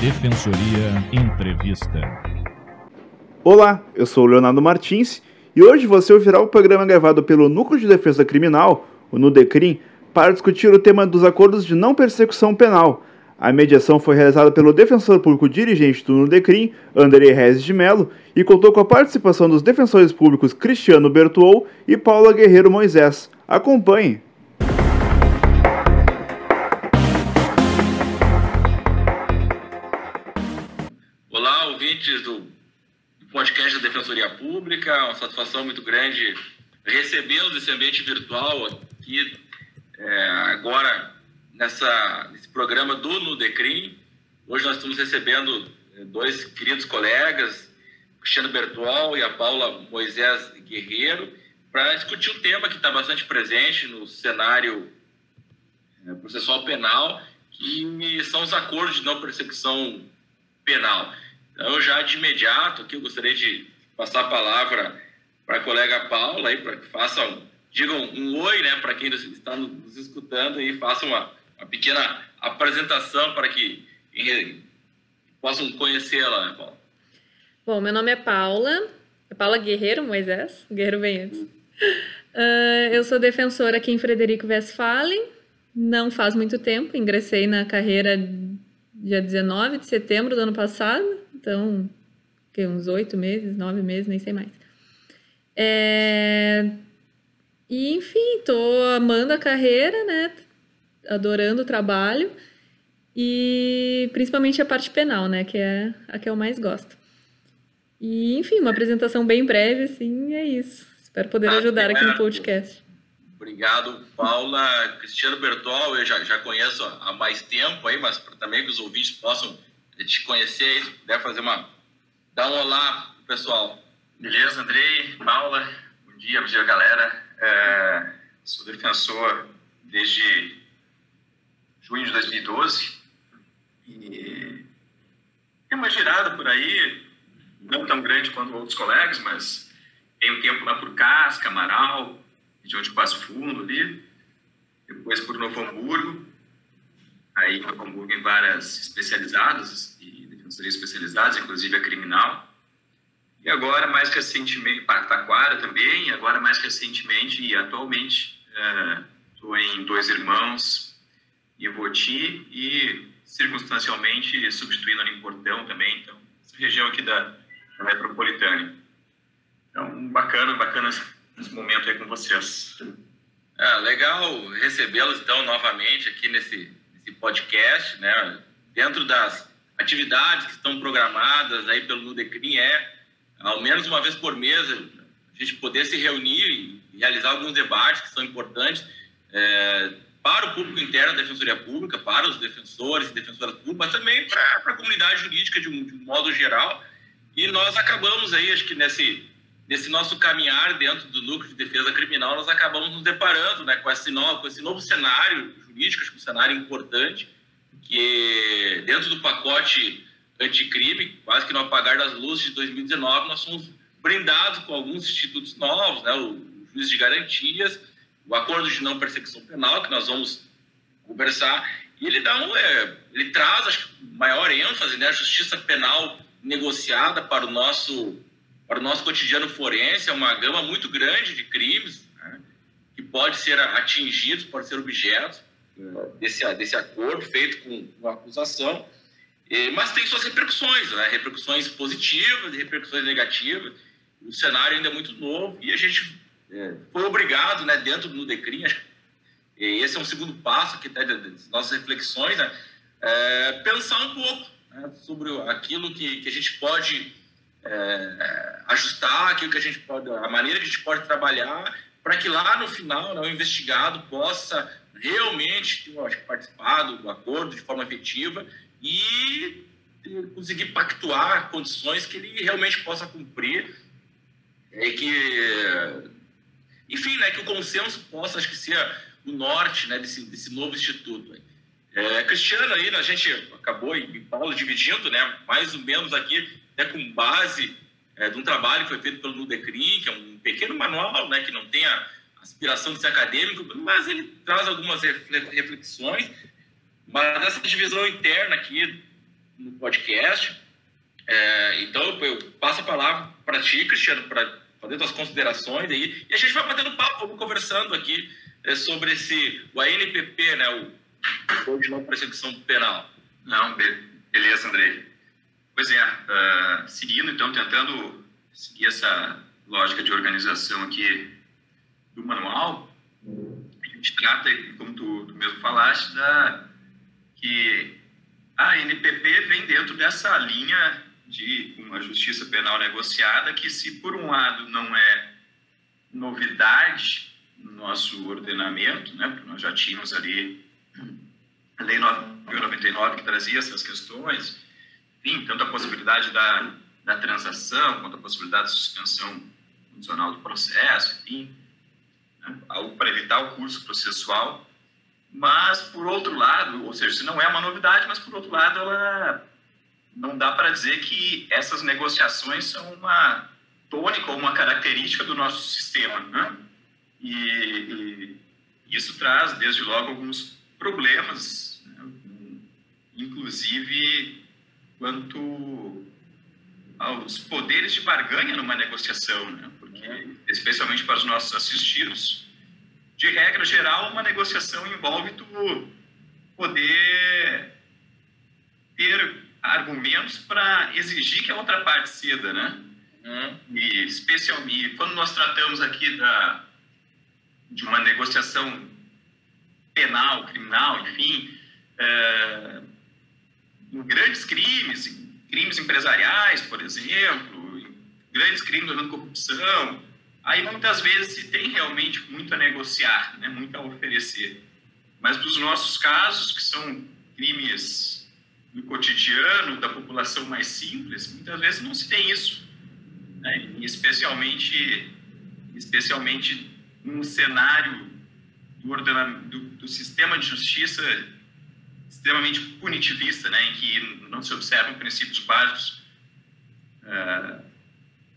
Defensoria Entrevista. Olá, eu sou o Leonardo Martins e hoje você ouvirá o programa gravado pelo Núcleo de Defesa Criminal, o NUDECRIM, para discutir o tema dos acordos de não persecução penal. A mediação foi realizada pelo defensor público dirigente do NUDECRIM, André Reis de Mello, e contou com a participação dos defensores públicos Cristiano Bertuol e Paula Guerreiro Moisés. Acompanhe! Ouvintes do podcast da Defensoria Pública. Uma satisfação muito grande recebê-los nesse ambiente virtual aqui, é, agora nessa, nesse programa do Nudecrim. Hoje nós estamos recebendo é, dois queridos colegas, Cristiano Bertual e a Paula Moisés Guerreiro, para discutir um tema que está bastante presente no cenário é, processual penal, que são os acordos de não persecução penal. Então, já de imediato, aqui eu gostaria de passar a palavra para a colega Paula, para que façam, digam um oi né, para quem está nos escutando e façam uma, uma pequena apresentação para que em, possam conhecê-la, né, Paula. Bom, meu nome é Paula, é Paula Guerreiro Moisés, Guerreiro vem antes. Uh, eu sou defensora aqui em Frederico Westphalen, não faz muito tempo, ingressei na carreira dia 19 de setembro do ano passado, então, uns oito meses, nove meses, nem sei mais. É... E, enfim, tô amando a carreira, né? Adorando o trabalho. E principalmente a parte penal, né? Que é a que eu mais gosto. E, enfim, uma apresentação bem breve, assim, é isso. Espero poder ah, ajudar aqui no podcast. Obrigado, Paula. Cristiano Bertol, eu já, já conheço há mais tempo aí, mas também que os ouvintes possam te conhecer aí, puder fazer uma. dar um olá pro pessoal. Beleza, Andrei, Paula, bom dia, bom dia, galera. É, sou defensor desde junho de 2012 e tem uma girada por aí, não tão grande quanto outros colegas, mas um tempo lá por Casca, Amaral, de Passo Fundo ali, depois por Novo Hamburgo, aí em várias especializadas e defensorias especializadas, inclusive a criminal. E agora, mais recentemente, Taquara também, agora mais recentemente e atualmente, estou é, em Dois Irmãos e Voti e circunstancialmente substituindo ali em Portão também, então, essa região aqui da, da metropolitana. Então, bacana, bacana esse momento aí com vocês. É, legal recebê-los então novamente aqui nesse, podcast, né? Dentro das atividades que estão programadas aí pelo Nudecrim é, ao menos uma vez por mês, a gente poder se reunir e realizar alguns debates que são importantes é, para o público interno da Defensoria Pública, para os defensores e defensoras públicas, mas também para a comunidade jurídica de um, de um modo geral. E nós acabamos aí, acho que nesse nesse nosso caminhar dentro do núcleo de defesa criminal, nós acabamos nos deparando né, com, esse novo, com esse novo cenário jurídico, acho que um cenário importante, que dentro do pacote anticrime, quase que no apagar das luzes de 2019, nós somos brindados com alguns institutos novos, né, o juiz de garantias, o acordo de não persecução penal, que nós vamos conversar, e ele dá um, é, ele traz acho, maior ênfase, né, justiça penal negociada para o nosso para o nosso cotidiano forense, é uma gama muito grande de crimes né, que pode ser atingidos, pode ser objeto desse, desse acordo feito com, com a acusação, mas tem suas repercussões, né, repercussões positivas e repercussões negativas. O cenário ainda é muito novo e a gente é, foi obrigado, né, dentro do Decrim, esse é um segundo passo aqui né, das nossas reflexões, né, é, pensar um pouco né, sobre aquilo que, que a gente pode é, ajustar aquilo que a gente pode, a maneira que a gente pode trabalhar para que lá no final né, o investigado possa realmente acho, participar do acordo de forma efetiva e conseguir pactuar condições que ele realmente possa cumprir e que enfim né que o consenso possa acho que ser o norte né desse, desse novo instituto é, Cristiano aí né, a gente acabou e Paulo dividindo né mais ou menos aqui com base é, de um trabalho que foi feito pelo Nudecrim, que é um pequeno manual, né, que não tem a aspiração de ser acadêmico, mas ele traz algumas reflexões. Mas essa divisão interna aqui no podcast. É, então, eu passo a palavra para ti, Cristiano, para fazer tuas considerações aí. E a gente vai batendo papo, vamos conversando aqui é, sobre esse, o ANPP, né, o Código de Não Perseguição Penal. Não, beleza, Andrei. Pois é, uh, seguindo, então, tentando seguir essa lógica de organização aqui do manual, a gente trata, como tu, tu mesmo falaste, da, que a NPP vem dentro dessa linha de uma justiça penal negociada que, se por um lado não é novidade no nosso ordenamento, né, porque nós já tínhamos ali a Lei 9.099 que trazia essas questões, enfim, tanto a possibilidade da, da transação quanto a possibilidade de suspensão condicional do processo, enfim, né, algo para evitar o curso processual, mas, por outro lado, ou seja, se não é uma novidade, mas, por outro lado, ela não dá para dizer que essas negociações são uma tônica ou uma característica do nosso sistema. Né? E, e isso traz, desde logo, alguns problemas, né? inclusive quanto aos poderes de barganha numa negociação, né? porque, especialmente para os nossos assistidos, de regra geral, uma negociação envolve tu poder ter argumentos para exigir que a outra parte ceda, né? Uhum. E especialmente quando nós tratamos aqui da de uma negociação penal, criminal, enfim, é, em grandes crimes, crimes empresariais, por exemplo, grandes crimes de corrupção, aí muitas vezes se tem realmente muito a negociar, né, muito a oferecer. Mas dos nossos casos, que são crimes no cotidiano da população mais simples, muitas vezes não se tem isso. Né? Especialmente, especialmente num cenário do, do, do, sistema de justiça extremamente punitivista, né? em que não se observam princípios básicos, uh,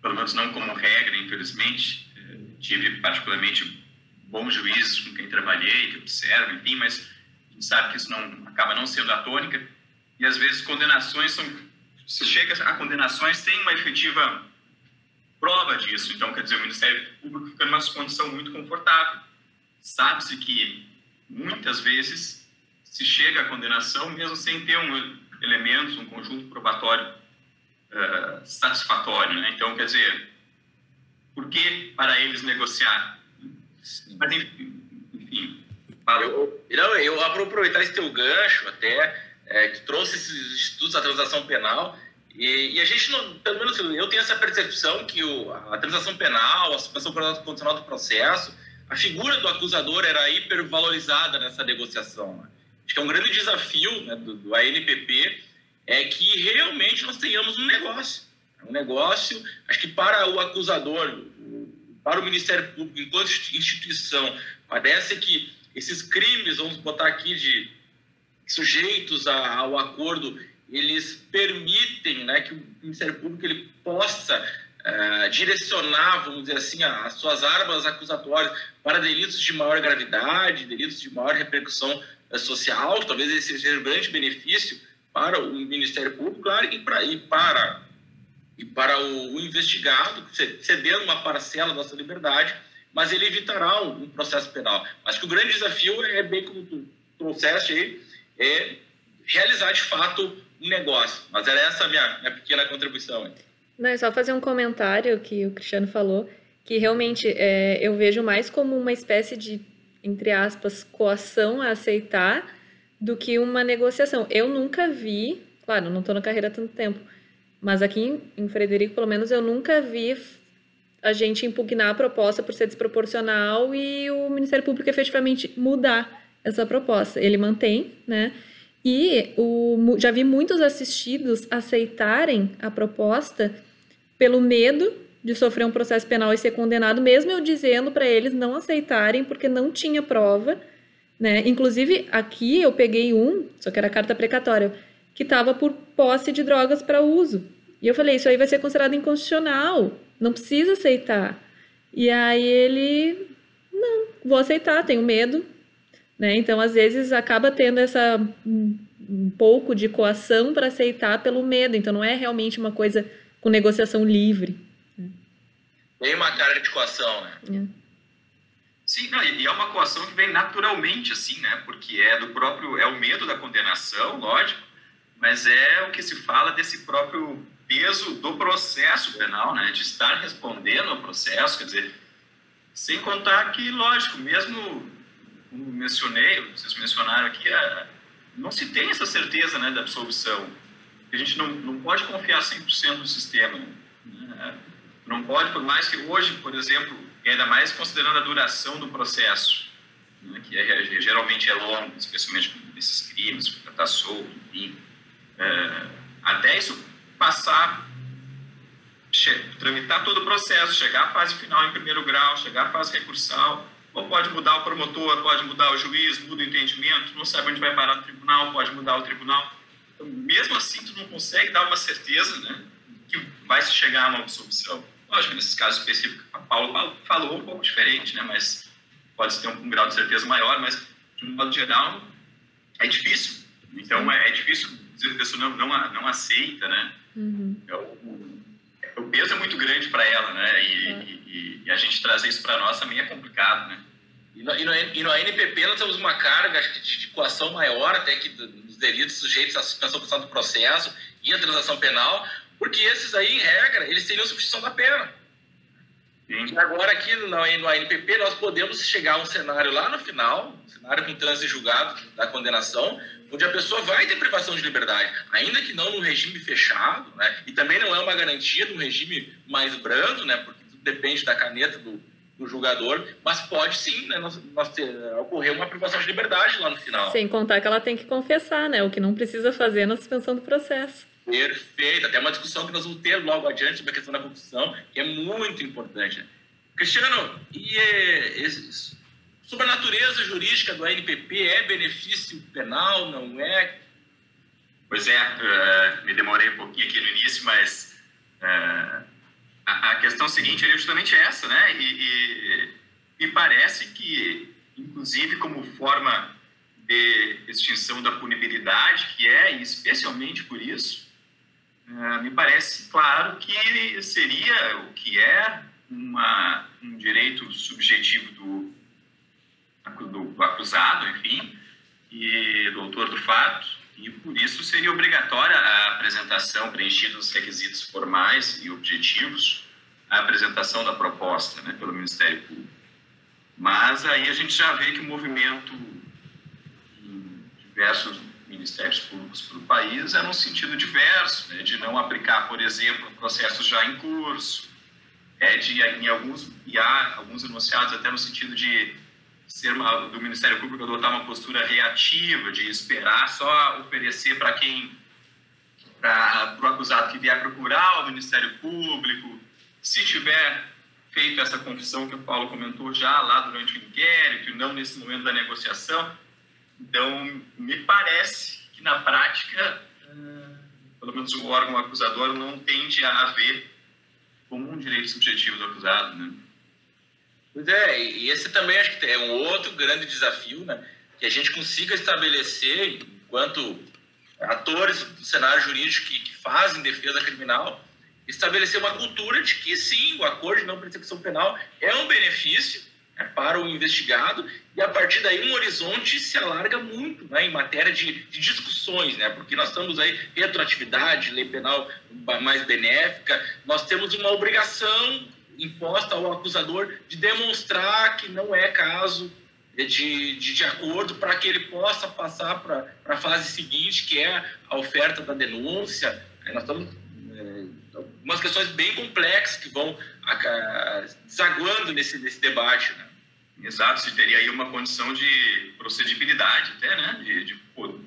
pelo menos não como regra, infelizmente. Uh, tive particularmente bons juízes com quem trabalhei, que observo, enfim, mas a gente sabe que isso não acaba não sendo a tônica e às vezes condenações são se chega a condenações sem uma efetiva prova disso. Então, quer dizer, o Ministério Público fica numa condição muito confortável. Sabe-se que muitas vezes se chega à condenação mesmo sem ter um elemento, um conjunto probatório uh, satisfatório. Né? Então, quer dizer, por que para eles negociar? Mas, enfim, enfim eu, não, eu aproveitar esse teu gancho até é, que trouxe esses estudos da transação penal. E, e, a gente, não, pelo menos eu tenho essa percepção que o, a transação penal, a suspensão condicional do processo, a figura do acusador era hipervalorizada nessa negociação. Né? Acho que é um grande desafio né, do, do ANPP é que realmente nós tenhamos um negócio. Um negócio, acho que para o acusador, para o Ministério Público, enquanto instituição, parece que esses crimes, vamos botar aqui de sujeitos ao acordo, eles permitem né, que o Ministério Público ele possa uh, direcionar, vamos dizer assim, as suas armas acusatórias para delitos de maior gravidade, delitos de maior repercussão social, talvez esse seja um grande benefício para o Ministério Público claro, e, para, e para, e para o, o investigado, cedendo uma parcela da sua liberdade, mas ele evitará um, um processo penal. Acho que o grande desafio é bem como tu trouxeste aí, é realizar de fato um negócio. Mas era essa a minha, minha pequena contribuição. Não, é só fazer um comentário que o Cristiano falou, que realmente é, eu vejo mais como uma espécie de, entre aspas, coação a aceitar do que uma negociação. Eu nunca vi, claro, não estou na carreira há tanto tempo, mas aqui em, Frederico, pelo menos, eu nunca vi a gente impugnar a proposta por ser desproporcional e o Ministério Público efetivamente mudar essa proposta. Ele mantém, né? E o, já vi muitos assistidos aceitarem a proposta pelo medo de sofrer um processo penal e ser condenado, mesmo eu dizendo para eles não aceitarem porque não tinha prova, né? Inclusive aqui eu peguei um, só que era carta precatória, que estava por posse de drogas para uso. E eu falei, isso aí vai ser considerado inconstitucional, não precisa aceitar. E aí ele, não, vou aceitar, tenho medo, né? Então, às vezes, acaba tendo essa um pouco de coação para aceitar pelo medo. Então não é realmente uma coisa com negociação livre. Tem uma cara de coação, né? É. Sim, não, e é uma coação que vem naturalmente, assim, né? Porque é do próprio, é o medo da condenação, lógico, mas é o que se fala desse próprio peso do processo penal, né? De estar respondendo ao processo, quer dizer, sem contar que, lógico, mesmo como mencionei, vocês mencionaram aqui, a, não se tem essa certeza né, da absolvição. A gente não, não pode confiar 100% no sistema. Né? Não pode, por mais que hoje, por exemplo, ainda mais considerando a duração do processo, né, que é, geralmente é longo, especialmente nesses crimes, para estar solto, enfim, é, até isso passar, tramitar todo o processo, chegar à fase final em primeiro grau, chegar à fase recursal, ou pode mudar o promotor, pode mudar o juiz, muda o entendimento, não sabe onde vai parar no tribunal, pode mudar o tribunal. Então, mesmo assim, tu não consegue dar uma certeza né, que vai se chegar a uma absolvição. Lógico, nesses casos específicos, a Paulo falou um pouco diferente, né, mas pode ter um, um grau de certeza maior, mas de um modo geral é difícil. Então é, é difícil dizer que a pessoa não, não, não aceita, né? Uhum. É, o, o, peso é muito grande para ela, né? E, é. e, e, a gente trazer isso para nós também é complicado, né? E no, e, no, e no ANPP nós temos uma carga de, de coação maior até que dos delitos sujeitos à suspensão do processo e à transação penal, porque esses aí, em regra, eles teriam substituição da pena. E agora aqui no, no ANPP nós podemos chegar a um cenário lá no final, um cenário com trânsito julgado da condenação, onde a pessoa vai ter privação de liberdade, ainda que não no regime fechado, né? E também não é uma garantia de um regime mais brando, né? Porque tudo depende da caneta do, do julgador, mas pode sim, né? Nós, nós ter, ocorrer uma privação de liberdade lá no final. Sem contar que ela tem que confessar, né? O que não precisa fazer na suspensão do processo. Perfeito. Até uma discussão que nós vamos ter logo adiante sobre a questão da confissão, que é muito importante. Cristiano, e é, sobre a natureza jurídica do ANPP, é benefício penal, não é? Pois é, uh, me demorei um pouquinho aqui no início, mas uh, a, a, questão seguinte é justamente essa, né? E, me parece que, inclusive, como forma de extinção da punibilidade, que é, e especialmente por isso, é, me parece claro que seria o que é uma, um direito subjetivo do, do acusado, enfim, e do autor do fato, e por isso seria obrigatória a apresentação, preenchidos os requisitos formais e objetivos, a apresentação da proposta né, pelo Ministério Público. Mas aí a gente já vê que o movimento em diversos ministérios públicos para o país é num sentido diverso, né, de não aplicar, por exemplo, processos já em curso, é de em alguns e há alguns enunciados até no sentido de ser uma, do Ministério Público adotar uma postura reativa, de esperar só oferecer para quem para o acusado que vier procurar o Ministério Público, se tiver feito essa confissão que o Paulo comentou já lá durante o inquérito e não nesse momento da negociação, então, me parece que na prática, uh, pelo menos o órgão acusador não tende a ver como um direito subjetivo do acusado, né? Pois é, e esse também acho que é um outro grande desafio, né? Que a gente consiga estabelecer, enquanto atores do cenário jurídico que, que fazem defesa criminal, estabelecer uma cultura de que sim, o acordo de não persecução penal é um benefício né, para o investigado e a partir daí um horizonte se alarga muito né, em matéria de, de, discussões, né, porque nós estamos aí retroatividade, lei penal mais benéfica, nós temos uma obrigação imposta ao acusador de demonstrar que não é caso de, de, de acordo para que ele possa passar para a fase seguinte, que é a oferta da denúncia. Nós estamos é, algumas questões bem complexas que vão desaguando nesse, nesse debate. Né? Exato, se teria aí uma condição de procedibilidade até, né? De, de pô,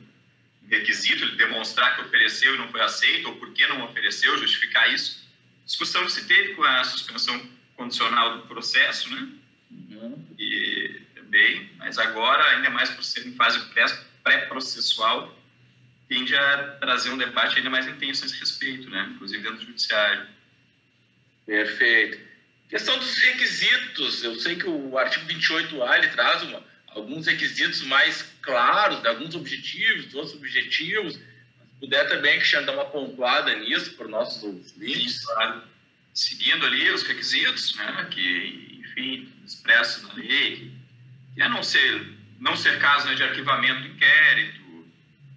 requisito, ele demonstrar que ofereceu e não foi aceito, ou por que não ofereceu, justificar isso. Discussão que se teve com a suspensão condicional do processo, né? Uhum. E também, mas agora, ainda mais por ser em fase pré-processual, tende a trazer um debate ainda mais intenso a esse respeito, né? Inclusive dentro do judiciário. Perfeito. Questão dos requisitos, eu sei que o artigo 28A ele traz uma, alguns requisitos mais claros, de alguns objetivos, outros objetivos. Se puder também, Cristiano, dar uma pontuada nisso para os nossos ouvintes. Seguindo ali os requisitos, né, que, enfim, expressos na lei, que é não ser, não ser caso né, de arquivamento do inquérito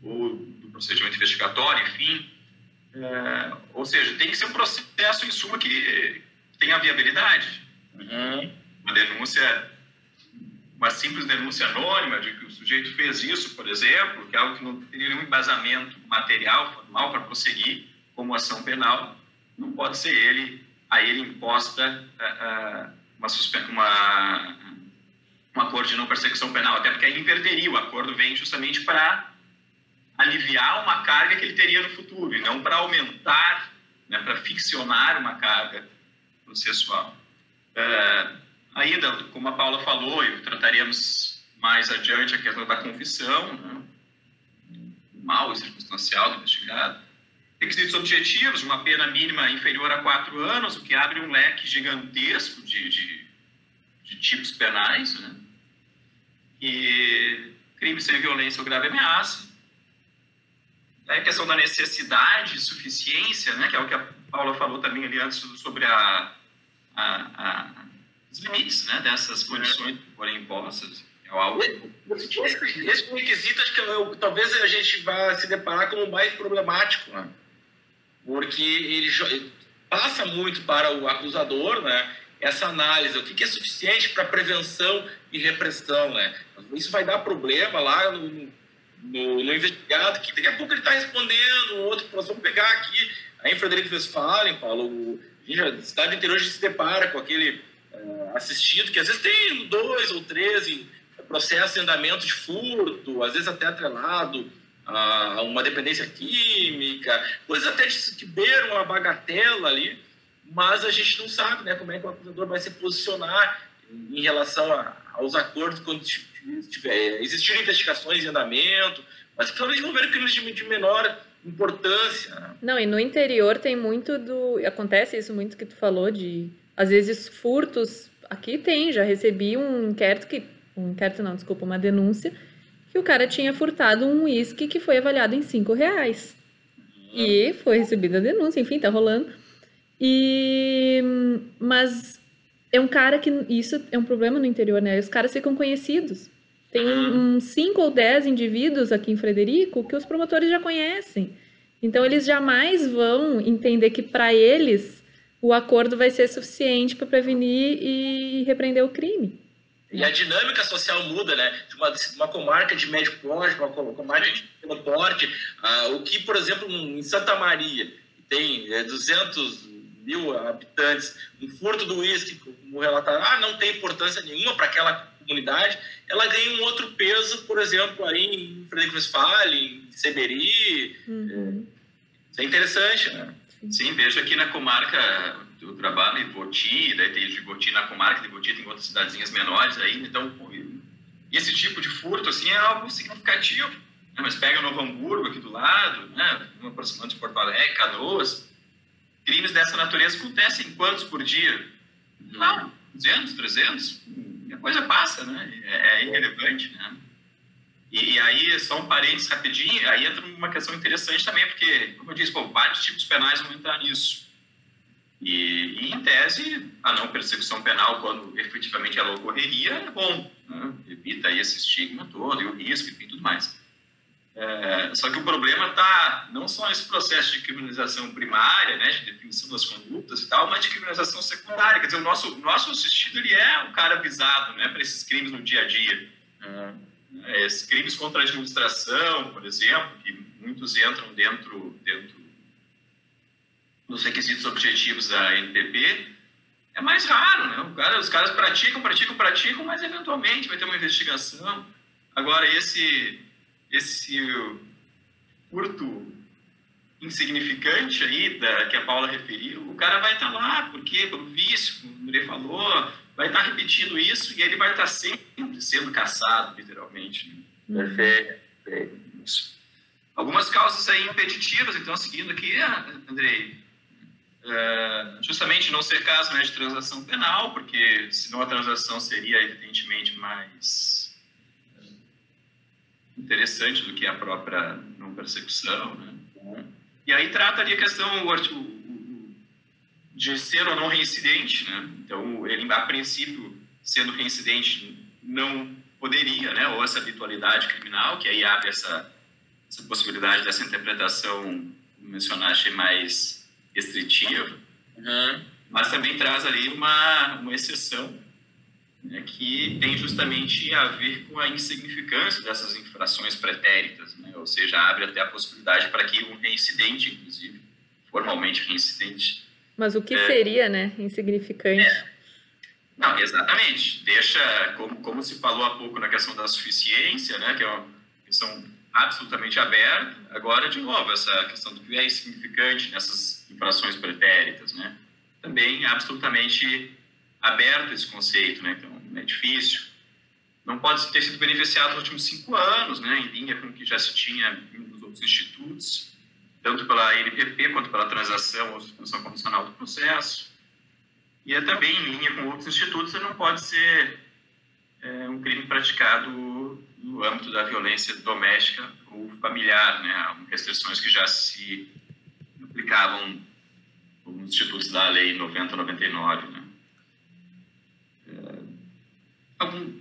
ou do procedimento investigatório, enfim. É, ou seja, tem que ser um processo, em suma, que tenha viabilidade. Uhum. Uma denúncia uma simples denúncia anônima de que o sujeito fez isso, por exemplo, que é algo que não teria nenhum embasamento material, formal para prosseguir como ação penal, não pode ser ele a ele imposta uh, uma, uma, um acordo de não persecução penal, até porque aí inverteria, o acordo vem justamente para aliviar uma carga que ele teria no futuro, e não para aumentar, né, para ficcionar uma carga processual. Uh, Ainda, como a Paula falou, e trataremos mais adiante a questão da confissão, né? mal e circunstancial do investigado. Requisitos objetivos, uma pena mínima inferior a quatro anos, o que abre um leque gigantesco de, de, de tipos penais, né? E crime sem violência ou grave ameaça. A questão da necessidade e suficiência, né? Que é o que a Paula falou também ali antes sobre a, a, a os limites né, dessas condições que forem impostas. É algo... Esse, esse requisito, acho que eu, talvez a gente vá se deparar como mais problemático, né? porque ele passa muito para o acusador, né? Essa análise, o que é suficiente para prevenção e repressão, né? Isso vai dar problema lá no, no, no investigado, que daqui a pouco ele está respondendo, outro, nós vamos pegar aqui, aí em Frederico Westphalen, Paulo, a cidade interior a gente se depara com aquele uh, assistido, que às vezes tem dois ou três em processo de andamento de furto, às vezes até atrelado a uma dependência química, coisas até que beiram uma bagatela ali, mas a gente não sabe né, como é que o acusador vai se posicionar em relação a, aos acordos tiver, existirem investigações em andamento, mas principalmente envolver crimes de, de menor importância. Né? Não, e no interior tem muito do. Acontece isso muito que tu falou de às vezes, furtos. Aqui tem, já recebi um inquérito que. Um inquérito não, desculpa, uma denúncia que o cara tinha furtado um uísque que foi avaliado em cinco reais. E foi recebida a denúncia, enfim, tá rolando. E mas é um cara que isso é um problema no interior, né? Os caras ficam conhecidos. Tem uns cinco ou dez indivíduos aqui em Frederico que os promotores já conhecem. Então eles jamais vão entender que para eles o acordo vai ser suficiente para prevenir e repreender o crime. E a dinâmica social muda, né? De uma, uma comarca de médio porte, uma comarca de pequeno porte, uh, o que, por exemplo, em Santa Maria, tem é, 200 mil habitantes, um furto do uísque, como relataram, ah, não tem importância nenhuma para aquela comunidade, ela ganha um outro peso, por exemplo, aí em Frederico Westphalen, em Seberi. Uhum. Isso é interessante, né? Sim, vejo aqui na comarca, eu trabalho em Voti, daí tem de Voti na comarca de Voti, tem outras cidadezinhas menores aí, então esse tipo de furto, assim, é algo significativo. Né? Mas pega Novo Hamburgo aqui do lado, né? aproximando de Porto Alegre, Canoas, crimes dessa natureza acontecem quantos por dia? Não, 200, 300, e a coisa passa, né? É, é irrelevante, né? E, e, aí, só um parênteses rapidinho, aí entra uma questão interessante também, porque, como eu disse, pô, vários tipos penais vão entrar nisso. E, e, em tese, a não persecução penal, quando efetivamente ela ocorreria, é bom. Né? Evita aí esse estigma todo e o risco e tudo mais. É, só que o problema está não só nesse processo de criminalização primária, né, de definição das condutas e tal, mas de criminalização secundária. Quer dizer, o nosso, nosso assistido ele é um cara avisado né, para esses crimes no dia a dia. É é, crimes contra a administração, por exemplo, que muitos entram dentro, dentro dos requisitos objetivos da NPP, é mais raro, né? Cara, os caras praticam, praticam, praticam, mas eventualmente vai ter uma investigação. Agora, esse, esse curto insignificante aí da, que a Paula referiu, o cara vai estar lá, porque pelo vício, como o Murray falou, vai estar repetindo isso e ele vai estar sempre sendo caçado, literalmente. Né? Uhum. Perfeito. Isso. Algumas causas aí impeditivas, então, seguindo aqui, Andrei, é, justamente não ser caso né, de transação penal, porque senão a transação seria, evidentemente, mais interessante do que a própria não persecução, né? E aí trata ali a questão de ser ou não reincidente, né? Então, ele, a princípio, sendo reincidente, não poderia, né? Ou essa habitualidade criminal, que aí abre essa, essa possibilidade dessa interpretação, como mencionaste, mais restritiva. Uhum. Mas também traz ali uma, uma exceção, né? que tem justamente a ver com a insignificância dessas infrações pretéritas, né? Ou seja, abre até a possibilidade para que um reincidente, inclusive, formalmente reincidente... Mas o que é, seria, né? Insignificante. É, não, exatamente. Deixa, como, como se falou há pouco na questão da suficiência, né, que é uma questão absolutamente aberta, agora, de novo, essa questão do que é insignificante nessas infrações pretéritas, né, também absolutamente aberto esse conceito, né, então é difícil. Não pode ter sido beneficiado nos últimos cinco anos, né, em linha com o que já se tinha nos outros institutos, tanto pela NPP quanto pela transação ou suspensão condicional do processo e é também em linha com outros institutos, não pode ser é, um crime praticado no âmbito da violência doméstica ou familiar, né? Restrições que já se aplicavam nos institutos da Lei 9099, né? É, algum,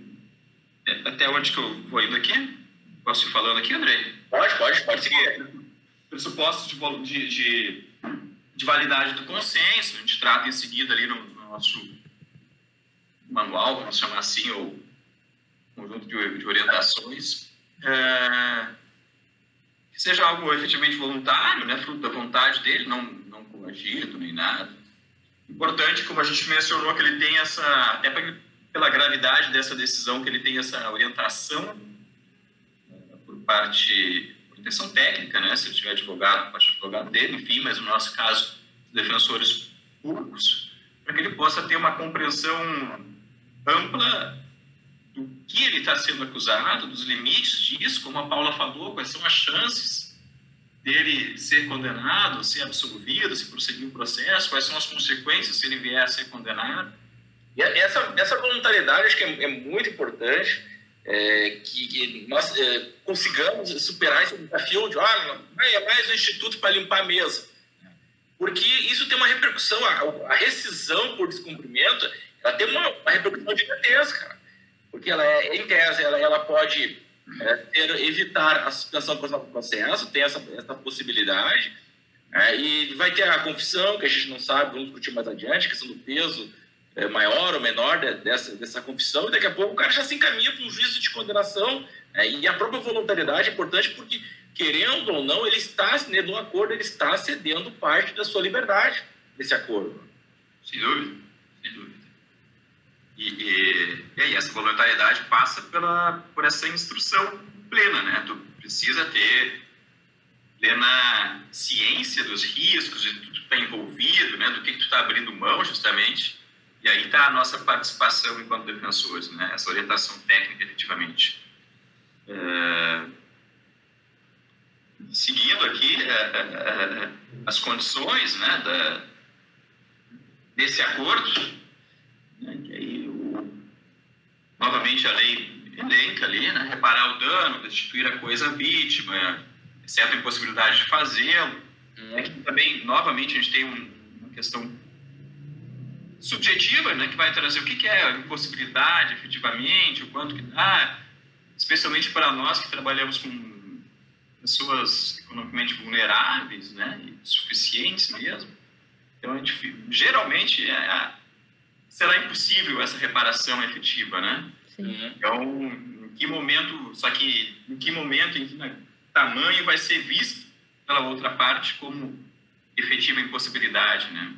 até onde que eu vou indo aqui? Posso ir falando aqui, Andrei? Pode, pode, pode seguir. Pressupostos de, de, de, de validade do consenso, a gente trata em seguida ali no, nosso manual, vamos chamar assim, ou conjunto de, de orientações, é, que seja algo efetivamente voluntário, né, fruto da vontade dele, não, não coagido nem nada. Importante, como a gente mencionou, que ele tem essa, até pela gravidade dessa decisão, que ele tem essa orientação é, por parte, por intenção técnica, né, se ele tiver advogado, por parte do advogado dele, enfim, mas no nosso caso, defensores públicos, para que ele possa ter uma compreensão ampla do que ele está sendo acusado, dos limites disso, como a Paula falou, quais são as chances dele ser condenado, ser absolvido, se prosseguir o processo, quais são as consequências se ele vier a ser condenado. E essa, essa voluntariedade acho que é, é muito importante, é, que, que, nós é, consigamos superar esse desafio de, ah, é mais um instituto para limpar a mesa. Porque isso tem uma repercussão, a, a rescisão por descumprimento, ela tem uma, uma repercussão gigantesca, porque ela é, em tese, ela, ela pode é, ter, evitar a suspensão do processo, tem essa, essa possibilidade, é, e vai ter a confissão, que a gente não sabe, vamos discutir mais adiante, questão do peso maior ou menor de, dessa, dessa confissão, e daqui a pouco o cara já se encaminha para um juízo de condenação, é, e a própria voluntariedade é importante porque querendo ou não, ele está, no acordo, ele está cedendo parte da sua liberdade nesse acordo. Sem dúvida, sem dúvida. E, e, e aí, essa voluntariedade passa pela, por essa instrução plena, né? Tu precisa ter plena ciência dos riscos, de tudo que está envolvido, né? Do que, que tu está abrindo mão, justamente. E aí está a nossa participação enquanto defensores, né? Essa orientação técnica, efetivamente. É seguindo aqui é, é, é, as condições né, da, desse acordo, né, que aí o, novamente a lei elenca ali, né, reparar o dano, destituir a coisa à vítima, exceto a impossibilidade de fazê-lo. Aqui também, novamente, a gente tem um, uma questão subjetiva, né, que vai trazer o que, que é impossibilidade efetivamente, o quanto que dá, especialmente para nós que trabalhamos com pessoas economicamente vulneráveis, né, e suficientes mesmo. Então, a gente, geralmente, é, será impossível essa reparação efetiva, né? Sim. Então, em que momento, só que em que momento, em que tamanho vai ser visto pela outra parte como efetiva impossibilidade, né?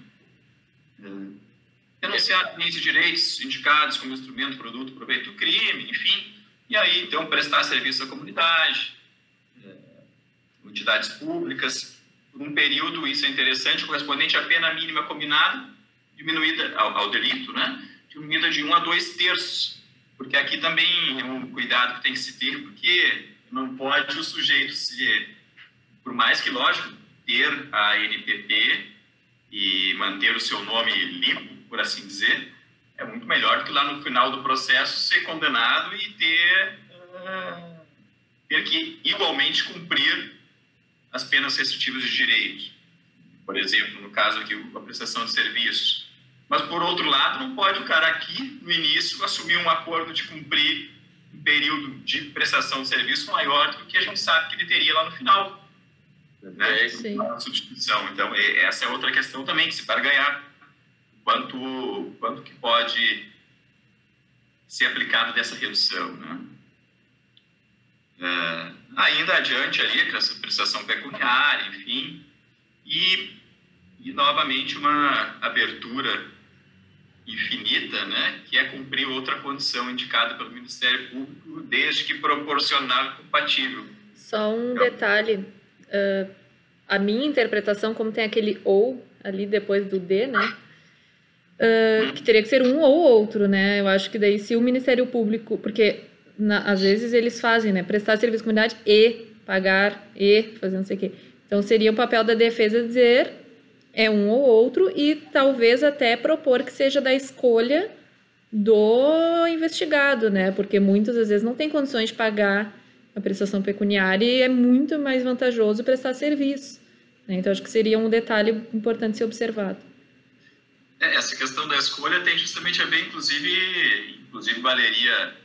Denunciar bens e direitos indicados como instrumento, produto, proveito do crime, enfim, e aí, então, prestar serviço à comunidade, entidades públicas, por um período, isso é interessante, correspondente à pena mínima combinada, diminuída ao, ao delito, né? diminuída de um a dois terços, porque aqui também é um cuidado que tem que se ter, porque não pode o sujeito ser, por mais que, lógico, ter a NPP e manter o seu nome limpo, por assim dizer, é muito melhor do que lá no final do processo ser condenado e ter uh, ter que igualmente cumprir as penas restritivas de direitos. Por exemplo, no caso aqui, a prestação de serviços. Mas, por outro lado, não pode o cara aqui, no início, assumir um acordo de cumprir um período de prestação de serviço maior do que a gente sabe que ele teria lá no final. Né? Sim. A substituição. Então, essa é outra questão também, que se para ganhar, quanto, quanto que pode ser aplicado dessa redução, né? É, ainda adiante ali, essa prestação pecuniária, enfim, e, e novamente uma abertura infinita, né, que é cumprir outra condição indicada pelo Ministério Público, desde que proporcional e compatível. Só um então, detalhe, uh, a minha interpretação, como tem aquele ou ali depois do D, né, uh, que teria que ser um ou outro, né, eu acho que daí se o Ministério Público, porque na, às vezes eles fazem, né? Prestar serviço à comunidade e pagar e fazer não sei o quê. Então seria o papel da defesa dizer é um ou outro e talvez até propor que seja da escolha do investigado, né? Porque muitas às vezes não tem condições de pagar a prestação pecuniária e é muito mais vantajoso prestar serviço. Né? Então acho que seria um detalhe importante ser observado. É, essa questão da escolha tem justamente a ver, inclusive, inclusive valeria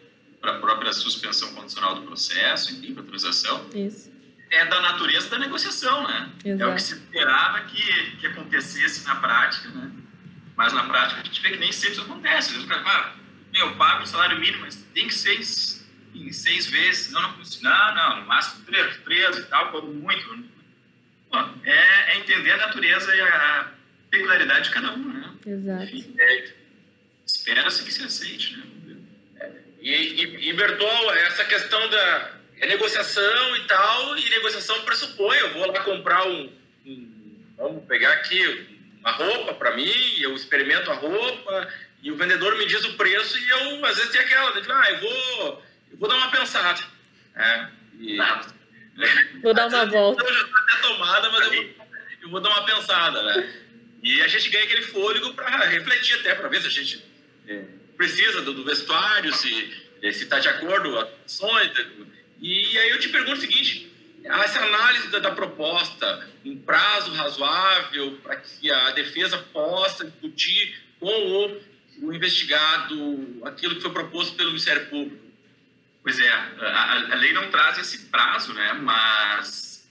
para a própria suspensão condicional do processo, enfim, para a transação. Isso. É da natureza da negociação, né? Exato. É o que se esperava que, que acontecesse na prática, né? Mas na prática a gente vê que nem sempre isso acontece. Às vezes o cara fala, meu, eu pago o salário mínimo, mas tem que ser em seis vezes. Não, não, não, não no máximo três, três e tal, quando muito. Pô, é, é, entender a natureza e a peculiaridade de cada um, né? Exato. Enfim, é, Espera-se que se aceite, né? E, e, e Bertol, essa questão da é negociação e tal, e negociação pressupõe, eu vou lá comprar um, um vamos pegar aqui uma roupa para mim, eu experimento a roupa, e o vendedor me diz o preço, e eu às vezes tem aquela, né, ah, eu vou, eu vou dar uma pensada. É, e, vou dar uma volta. Eu já estou até tomada, mas eu vou, eu vou dar uma pensada, né? E a gente ganha aquele fôlego para refletir até, para ver se a gente é, precisa do, do vestuário, se está de acordo as ações. E aí eu te pergunto o seguinte: essa análise da, da proposta, um prazo razoável para que a defesa possa discutir com o, o, investigado aquilo que foi proposto pelo Ministério Público? Pois é, a, a lei não traz esse prazo, né? Mas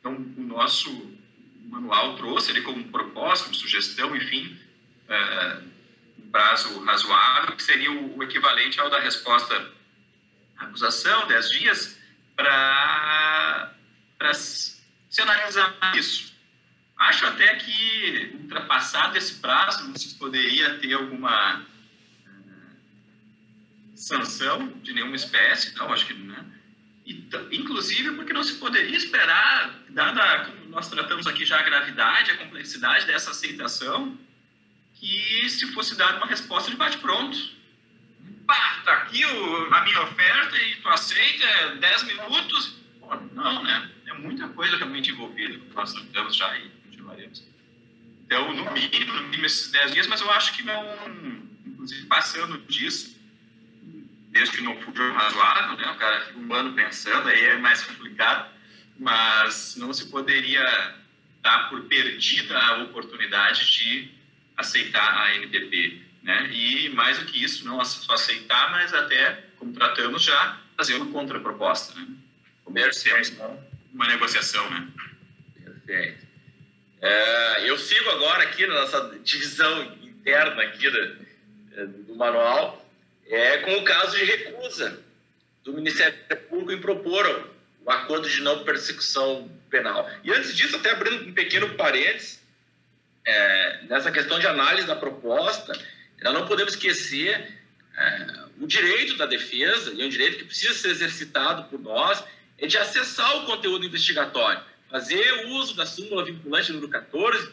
então, o nosso manual trouxe ele como proposta, como sugestão, enfim, uh, prazo razoável, que seria o, equivalente ao da resposta à acusação, 10 dias, para se analisar isso. Acho até que, ultrapassado esse prazo, não se poderia ter alguma uh, sanção de nenhuma espécie, não, acho que não. Né? Inclusive porque não se poderia esperar, dada como nós tratamos aqui já a gravidade, a complexidade dessa aceitação, que se fosse dada uma resposta de bate-pronto. Pá, tá aqui o, a minha oferta e tu aceita, é 10 minutos. Pô, não, né? É muita coisa realmente envolvida, nós tratamos já e continuaremos. Então, no mínimo, no mínimo esses 10 dias, mas eu acho que não, inclusive passando disso, desde que não for razoável, né? O cara fica um ano pensando, aí é mais complicado, mas não se poderia dar por perdida a oportunidade de aceitar a NTP, né? E mais do que isso, não só aceitar, mas até, como tratamos já, fazer uma contraproposta, né? Comerciais, uma negociação, né? Perfeito. É, eu sigo agora aqui na nossa divisão interna aqui do, do manual, é com o caso de recusa do Ministério Público em propor o acordo de não persecução penal. E antes disso, até abrindo um pequeno parênteses, é, nessa questão de análise da proposta, nós não podemos esquecer é, o direito da defesa, e é um direito que precisa ser exercitado por nós, é de acessar o conteúdo investigatório, fazer uso da súmula vinculante número 14,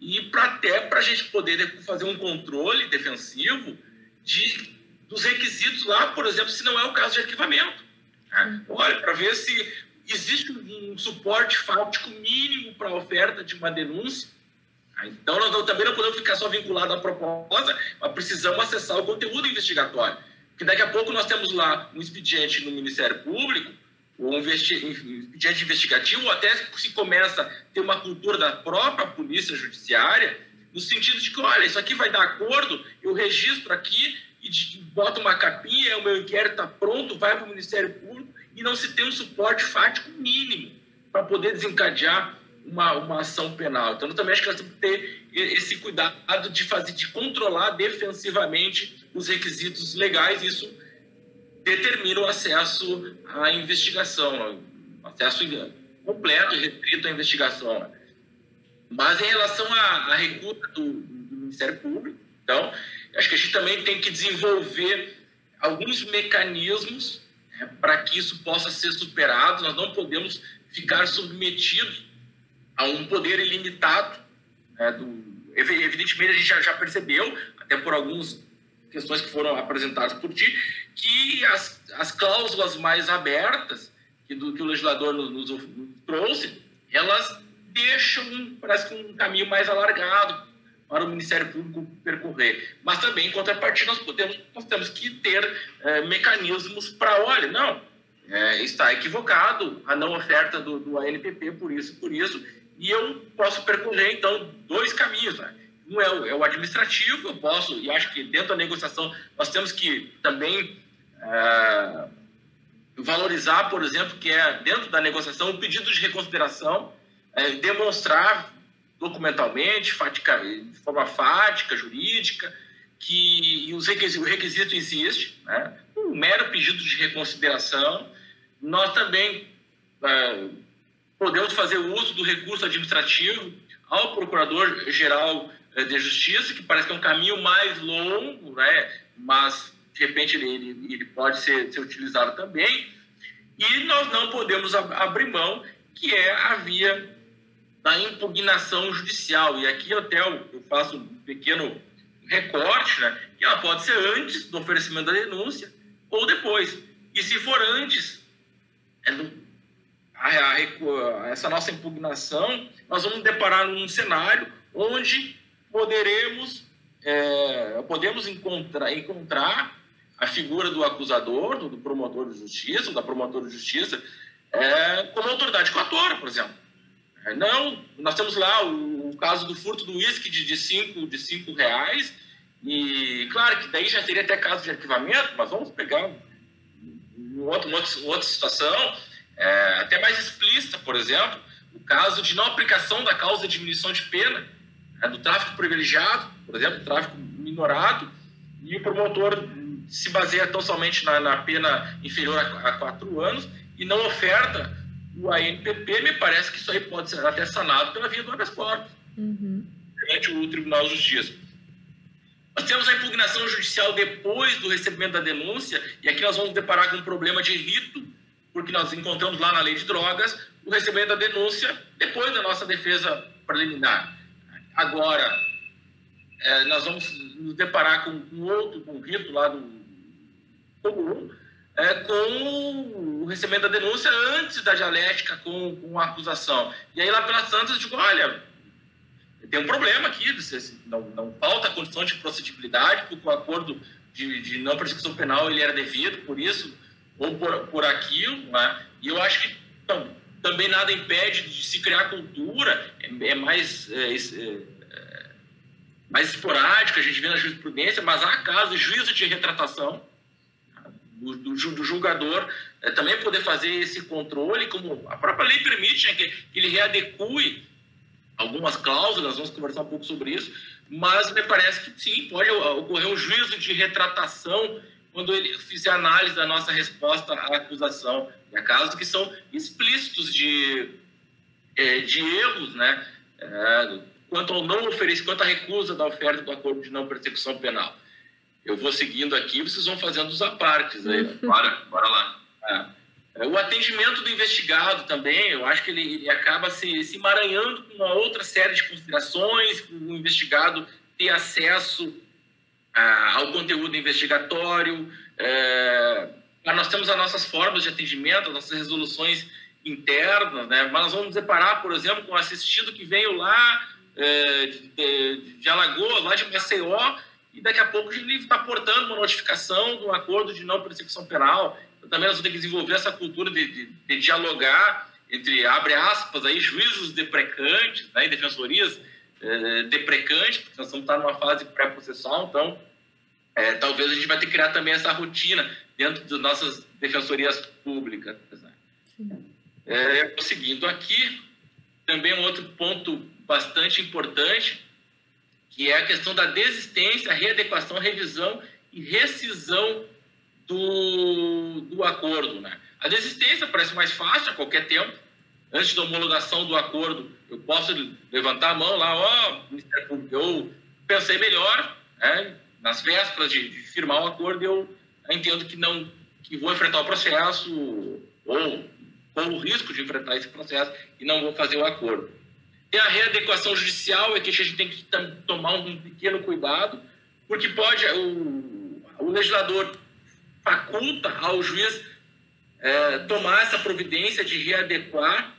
e para até para a gente poder fazer um controle defensivo de, dos requisitos lá, por exemplo, se não é o caso de arquivamento. Né? Olha, para ver se existe um suporte fáutico mínimo para a oferta de uma denúncia, então, nós também não podemos ficar só vinculados à proposta, mas precisamos acessar o conteúdo investigatório. Porque daqui a pouco nós temos lá um expediente no Ministério Público ou expediente investigativo, ou até se começa a ter uma cultura da própria polícia judiciária, no sentido de que, olha, isso aqui vai dar acordo, eu registro aqui e boto uma capinha, o meu inquérito está pronto, vai para o Ministério Público e não se tem um suporte fático mínimo para poder desencadear uma, uma ação penal. Então, eu também acho que nós temos que ter esse cuidado de fazer, de controlar defensivamente os requisitos legais. Isso determina o acesso à investigação, acesso completo e restrito à investigação. Mas em relação à, à recusa do, do, Ministério Público, então, acho que a gente também tem que desenvolver alguns mecanismos né, para que isso possa ser superado. Nós não podemos ficar submetidos a um poder ilimitado. Né, do, evidentemente, a gente já, já percebeu, até por algumas questões que foram apresentadas por ti, que as, as cláusulas mais abertas que, do, que o legislador nos, nos, trouxe, elas deixam, parece que um caminho mais alargado para o Ministério Público percorrer. Mas também, em contrapartida, nós, podemos, nós temos que ter é, mecanismos para, olha, não, é, está equivocado a não oferta do, do ANPP por isso por isso, e eu posso percorrer, então, dois caminhos. Né? Um é o, é o administrativo, eu posso, e acho que dentro da negociação nós temos que também é, valorizar, por exemplo, que é dentro da negociação o pedido de reconsideração, é, demonstrar documentalmente, de forma fática, jurídica, que os o requisito existe, né? um mero pedido de reconsideração. Nós também é, podemos fazer uso do recurso administrativo ao Procurador-Geral é, de Justiça, que parece que é um caminho mais longo, né? mas de repente ele, ele, pode ser, ser utilizado também. E nós não podemos abrir mão, que é a via da impugnação judicial. E aqui até eu faço um pequeno recorte, né, que ela pode ser antes do oferecimento da denúncia ou depois. E se for antes, é no, a, a, essa nossa impugnação, nós vamos deparar num cenário onde poderemos, é, podemos encontrar, encontrar a figura do acusador, do, do promotor de justiça, ou da promotora de justiça, é, como autoridade coatora, por exemplo. É, não, nós temos lá o, o, caso do furto do uísque de, de, cinco, de cinco reais, e claro que daí já seria até caso de arquivamento, mas vamos pegar um outro, uma, outra situação, é, até mais explícita, por exemplo, o caso de não aplicação da causa de diminuição de pena, é, do tráfico privilegiado, por exemplo, tráfico minorado, e o promotor se baseia tão somente na, na pena inferior a, a, quatro anos e não oferta o ANPP, me parece que isso aí pode ser até sanado pela via do habeas corpus, uhum. perante o Tribunal de Justiça. Nós temos a impugnação judicial depois do recebimento da denúncia, e aqui nós vamos deparar com um problema de rito, porque nós encontramos lá na lei de drogas o recebimento da denúncia depois da nossa defesa preliminar. Agora, é, nós vamos nos deparar com um outro com um rito lá do comum, é, com o recebimento da denúncia antes da dialética com, com a acusação. E aí lá pelas tantas eu digo, olha, tem um problema aqui, não, não falta condição de procedibilidade, porque o acordo de, de não persecução penal ele era devido por isso, ou por, por aquilo, né? e eu acho que então, também nada impede de se criar cultura, é, é mais... É, é, mais esporádica, a gente vê na jurisprudência, mas há casos de juízo de retratação, do, do, do julgador é, também poder fazer esse controle, como a própria lei permite né, que, que ele readecue algumas cláusulas, vamos conversar um pouco sobre isso, mas me parece que sim, pode ocorrer um juízo de retratação quando ele fizer análise da nossa resposta à acusação. Há casos que são explícitos de, é, de erros, né? É, quanto ao não oferecimento, quanto à recusa da oferta do acordo de não persecução penal eu vou seguindo aqui, vocês vão fazendo os apartes aí. bora, bora lá. É. O atendimento do investigado também, eu acho que ele, ele acaba se, se emaranhando com uma outra série de considerações, o investigado ter acesso a, ao conteúdo investigatório. É, nós temos as nossas formas de atendimento, as nossas resoluções internas, né? mas nós vamos deparar, por exemplo, com o assistido que veio lá é, de, de, de Alagoas, lá de Maceió, e daqui a pouco ele está portando uma notificação de um acordo de não persecução penal. também nós ter que desenvolver essa cultura de, de, de dialogar entre, abre aspas, aí, juízos deprecantes né, e defensorias eh, deprecantes, porque nós estamos numa fase pré-processual, então é, talvez a gente vai ter que criar também essa rotina dentro das nossas defensorias públicas. Né? É, prosseguindo aqui, também um outro ponto bastante importante, que é a questão da desistência, readequação, revisão e rescisão do, do acordo. Né? A desistência parece mais fácil a qualquer tempo. Antes da homologação do acordo, eu posso levantar a mão lá, ó, oh, eu pensei melhor, né? nas vésperas de, de, firmar o acordo, eu entendo que não que vou enfrentar o processo ou com o risco de enfrentar esse processo e não vou fazer o acordo. E a readequação judicial é que a gente tem que tomar um pequeno cuidado, porque pode o, o legislador faculta ao juiz é, tomar essa providência de readequar,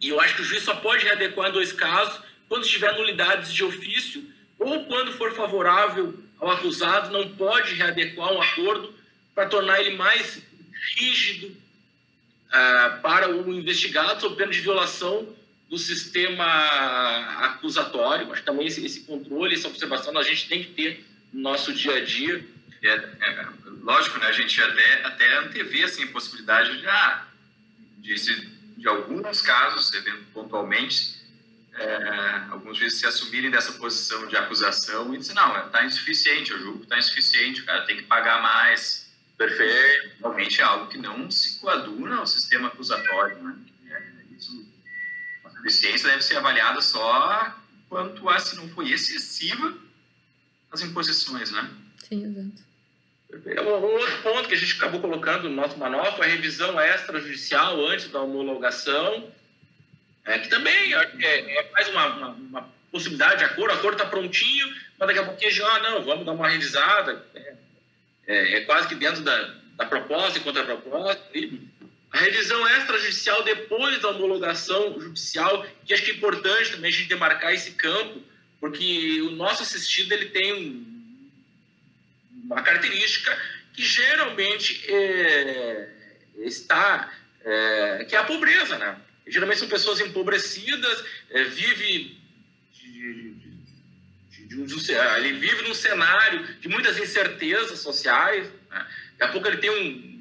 e eu acho que o juiz só pode readequar em dois casos, quando estiver nulidades de ofício ou quando for favorável ao acusado, não pode readequar um acordo para tornar ele mais rígido uh, para o investigado, sob pena de violação do sistema acusatório. Acho que também esse, esse controle, essa observação a gente tem que ter no nosso dia a dia. É, é, lógico, né, a gente até, até antevê assim, a possibilidade de, ah, de, de alguns casos, pontualmente, é, alguns juízes se assumirem dessa posição de acusação e dizer, não, está insuficiente, eu julgo que está insuficiente, o cara tem que pagar mais. Perfeito. Realmente é algo que não se coaduna ao sistema acusatório. Né? É, isso, a suficiência deve ser avaliada só quanto a se não foi excessiva as imposições, né? Sim, exato. Um outro ponto que a gente acabou colocando no nosso manual foi a revisão extrajudicial antes da homologação é, que também é, é mais uma, uma, uma, possibilidade de acordo, o acordo está prontinho, mas daqui a pouquinho já, ah, não, vamos dar uma revisada. É, é, é quase que dentro da, da proposta e contra-proposta. A revisão extrajudicial depois da homologação judicial, que acho que é importante também a gente demarcar esse campo, porque o nosso assistido ele tem uma característica que geralmente é, está, é, que é a pobreza, né? geralmente são pessoas empobrecidas, é, vive de, de, de, de, ele vive num cenário de muitas incertezas sociais. Né? Daqui a pouco ele tem um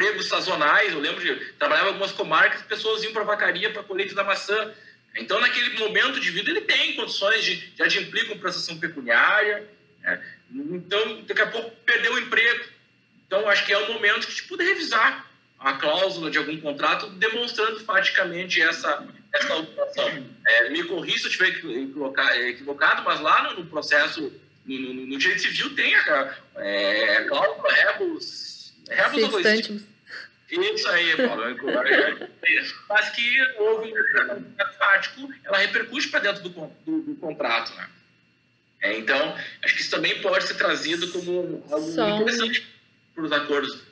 empregos sazonais. Eu lembro de trabalhar em algumas comarcas, pessoas iam para a vacaria para colheita da maçã. Então, naquele momento de vida, ele tem condições de já de implicar com prestação pecuniária. Né? Então, daqui a pouco perdeu o emprego. Então, acho que é o momento que puder revisar a cláusula de algum contrato demonstrando faticamente essa, essa alteração. É, me corri se eu estiver equivocado, mas lá no processo, no, no, no, direito civil, tem a, é, a cláusula rebus. Rebus Isso aí, Paulo. mas que houve um fático, ela repercute para dentro do, do, do contrato. Né? É, então, acho que isso também pode ser trazido como algo Só interessante para os acordos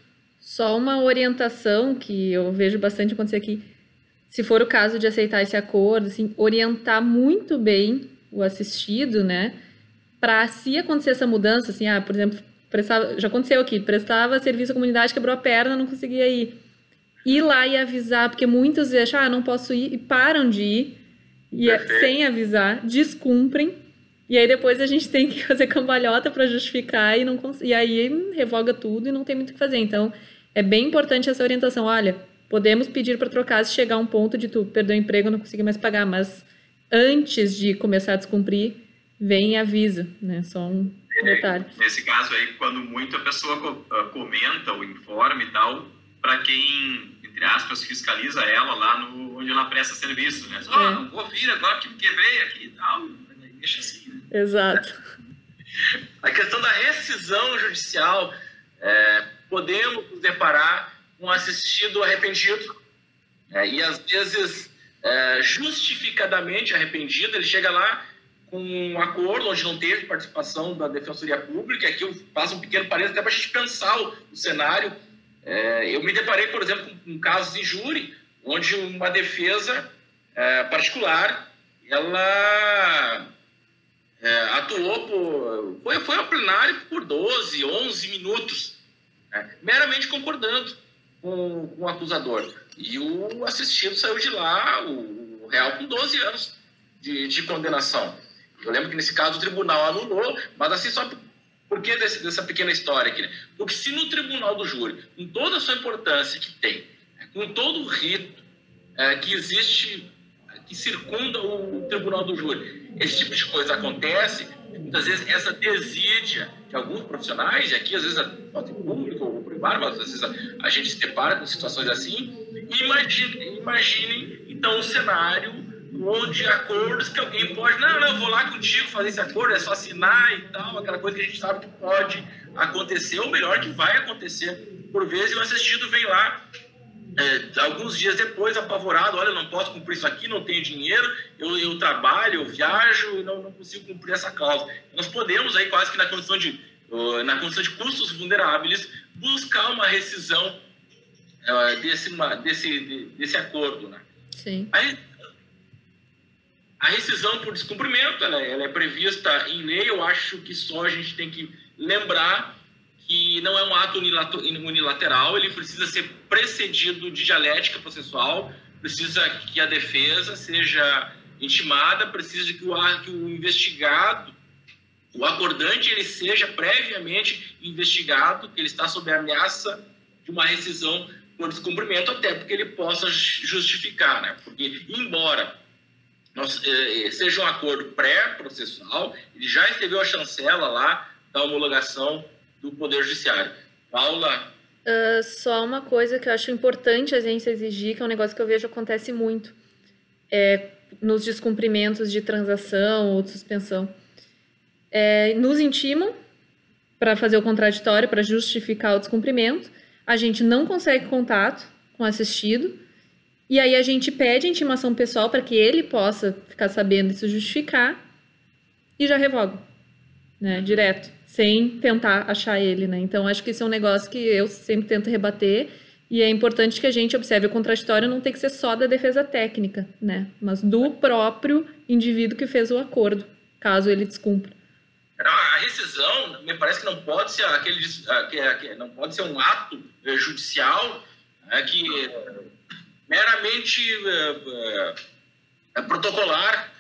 só uma orientação que eu vejo bastante acontecer aqui. Se for o caso de aceitar esse acordo, assim, orientar muito bem o assistido, né? Para se acontecer essa mudança, assim, ah, por exemplo, prestava, já aconteceu aqui, prestava serviço à comunidade, quebrou a perna, não conseguia ir. Ir lá e avisar, porque muitos acham, ah, não posso ir, e param de ir, e é, sem avisar, descumprem, e aí depois a gente tem que fazer cambalhota para justificar e não e aí revoga tudo e não tem muito o que fazer. Então, é bem importante essa orientação. Olha, podemos pedir para trocar se chegar a um ponto de tu perder o emprego não conseguir mais pagar, mas antes de começar a descumprir, vem e avisa, né? Só um detalhe. Nesse caso aí, quando muito a pessoa ah, comenta o informe e tal, para quem, entre aspas, fiscaliza ela lá no, onde ela presta serviço, né? Só, oh, é. não vou vir agora que me quebrei aqui e tal, deixa assim, né? Exato. A questão da rescisão judicial, é, podemos nos deparar com um assistido arrependido, né? e às vezes é, justificadamente arrependido, ele chega lá um acordo onde não teve participação da Defensoria Pública, aqui eu faço um pequeno parênteses até para a gente pensar o, o cenário. É, eu me deparei, por exemplo, com casos de júri, onde uma defesa é, particular, ela é, atuou por... Foi, foi ao plenário por 12, 11 minutos, né, meramente concordando com, com, o acusador. E o assistido saiu de lá, o, o réu, com 12 anos de, de, condenação. Eu lembro que nesse caso o tribunal anulou, mas assim só por que desse, dessa pequena história aqui? Né? Porque se no tribunal do júri, com toda a sua importância que tem, com todo o rito é, que existe, que circunda o tribunal do júri, esse tipo de coisa acontece, muitas vezes essa desídia de alguns profissionais, e aqui às vezes pode público ou privado, mas às vezes a, a, gente se depara com situações assim, imagine, imaginem então o cenário onde acordos que alguém pode, não, não, eu vou lá contigo fazer esse acordo, é só assinar e tal, aquela coisa que a gente sabe que pode acontecer, ou melhor, que vai acontecer. Por vezes o assistido vem lá é, alguns dias depois, apavorado, olha, não posso cumprir isso aqui, não tenho dinheiro, eu, eu trabalho, eu viajo e não, não consigo cumprir essa cláusula. Nós podemos aí quase que na condição de na condição de custos vulneráveis buscar uma rescisão uh, desse, desse, desse acordo, né? Sim. Aí, a rescisão por descumprimento, ela, ela é prevista em lei, eu acho que só a gente tem que lembrar que não é um ato unilateral, ele precisa ser precedido de dialética processual, precisa que a defesa seja intimada, precisa que o, que o investigado, o acordante, ele seja previamente investigado, que ele está sob a ameaça de uma rescisão por descumprimento, até porque ele possa justificar, né? Porque, embora nós, eh, seja um acordo pré-processual, ele já esteve a chancela lá da homologação do Poder Judiciário. Paula? Uh, só uma coisa que eu acho importante a gente exigir, que é um negócio que eu vejo acontece muito, é nos descumprimentos de transação ou de suspensão. É, nos intimam para fazer o contraditório, para justificar o descumprimento, a gente não consegue contato com o assistido, e aí a gente pede a intimação pessoal para que ele possa ficar sabendo e se justificar, e já revoga, né, direto sem tentar achar ele, né? Então acho que isso é um negócio que eu sempre tento rebater e é importante que a gente observe o contraditório não tem que ser só da defesa técnica, né? Mas do próprio indivíduo que fez o acordo, caso ele descumpra. A rescisão me parece que não pode ser aquele que, não pode ser um ato eh, judicial né, que meramente é, é, protocolar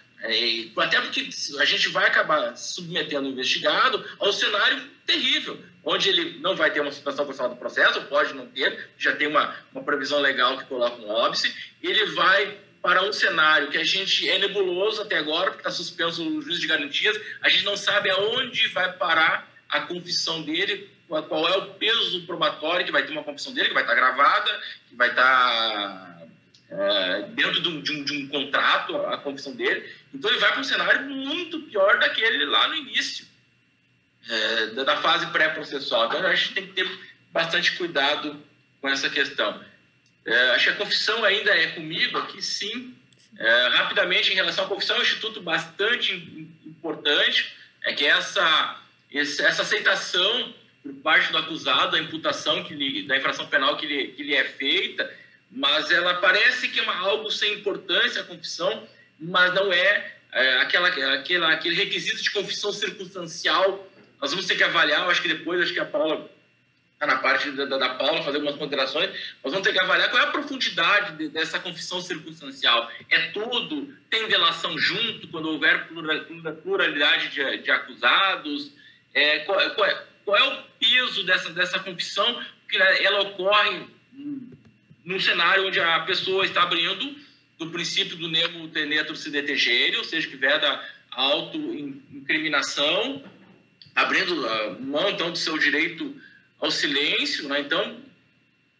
até porque a gente vai acabar submetendo o investigado ao cenário terrível, onde ele não vai ter uma suspensão do processo, pode não ter, já tem uma, uma previsão legal que coloca um óbice, ele vai para um cenário que a gente é nebuloso até agora, porque está suspenso o juiz de garantias, a gente não sabe aonde vai parar a confissão dele, qual é o peso probatório que vai ter uma confissão dele, que vai estar gravada, que vai estar é, dentro de um, de, um, de um, contrato, a confissão dele. Então ele vai para um cenário muito pior daquele lá no início, é, da fase pré-processual. Então a gente tem que ter bastante cuidado com essa questão. É, acho que a confissão ainda é comigo aqui, sim. Rapidamente, em relação à confissão, é um instituto bastante importante, é que essa, essa aceitação por parte do acusado, a imputação que lhe, da infração penal que lhe, que lhe é feita, mas ela parece que é uma, algo sem importância, a confissão, mas não é, é aquela, aquela, aquele requisito de confissão circunstancial. Nós vamos ter que avaliar, acho que depois, acho que a Paula está na parte da, da, Paula, fazer algumas considerações, nós vamos ter que avaliar qual é a profundidade de, dessa confissão circunstancial. É tudo? Tem delação junto quando houver pluralidade de, de acusados? É, qual, qual, é, qual, é, o peso dessa, dessa confissão? Porque ela ocorre num cenário onde a pessoa está abrindo do princípio do nemo tenetro se detegere, ou seja, que veda a autoincriminação, abrindo mão, então, do seu direito ao silêncio, né? Então,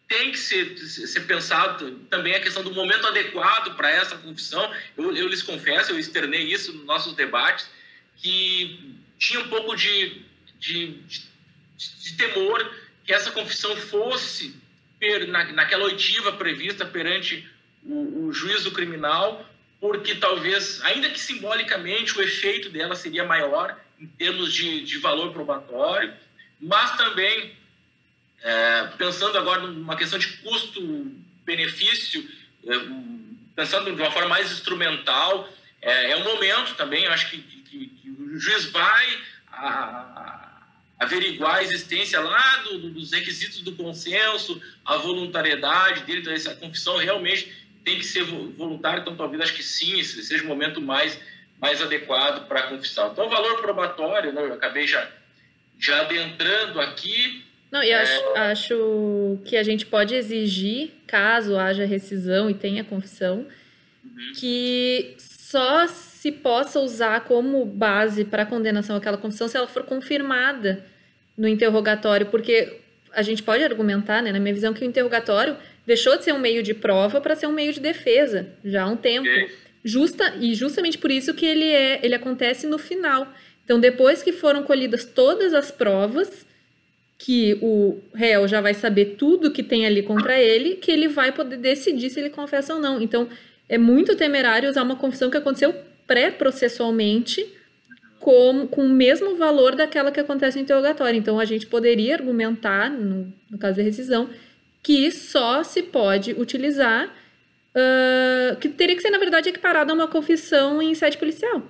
tem que ser, ser pensado também a questão do momento adequado para essa confissão. Eu, eu lhes confesso, eu externei isso nos nossos debates, que tinha um pouco de, de, de, de temor que essa confissão fosse na, naquela oitiva prevista perante o, o juízo criminal, porque talvez, ainda que simbolicamente, o efeito dela seria maior em termos de, de valor probatório, mas também, é, pensando agora numa questão de custo-benefício, é, pensando de uma forma mais instrumental, é, é um momento também, eu acho que, que, que o juiz vai a, averiguar a existência lá do, do, dos requisitos do consenso, a voluntariedade dele, então essa confissão realmente tem que ser voluntária, então talvez acho que sim, seja o momento mais, mais adequado para a confissão. Então, o valor probatório, né, eu acabei já, já adentrando aqui. Não, e acho, é... acho que a gente pode exigir, caso haja rescisão e tenha confissão, uhum. que só se possa usar como base para condenação aquela confissão se ela for confirmada no interrogatório, porque a gente pode argumentar, né, na minha visão, que o interrogatório deixou de ser um meio de prova para ser um meio de defesa já há um tempo. Justa e justamente por isso que ele é, ele acontece no final. Então, depois que foram colhidas todas as provas, que o réu já vai saber tudo que tem ali contra ele, que ele vai poder decidir se ele confessa ou não. Então, é muito temerário usar uma confissão que aconteceu pré-processualmente com, com o mesmo valor daquela que acontece no interrogatório. Então, a gente poderia argumentar, no, no caso da rescisão, que só se pode utilizar, uh, que teria que ser, na verdade, equiparado a uma confissão em sede policial.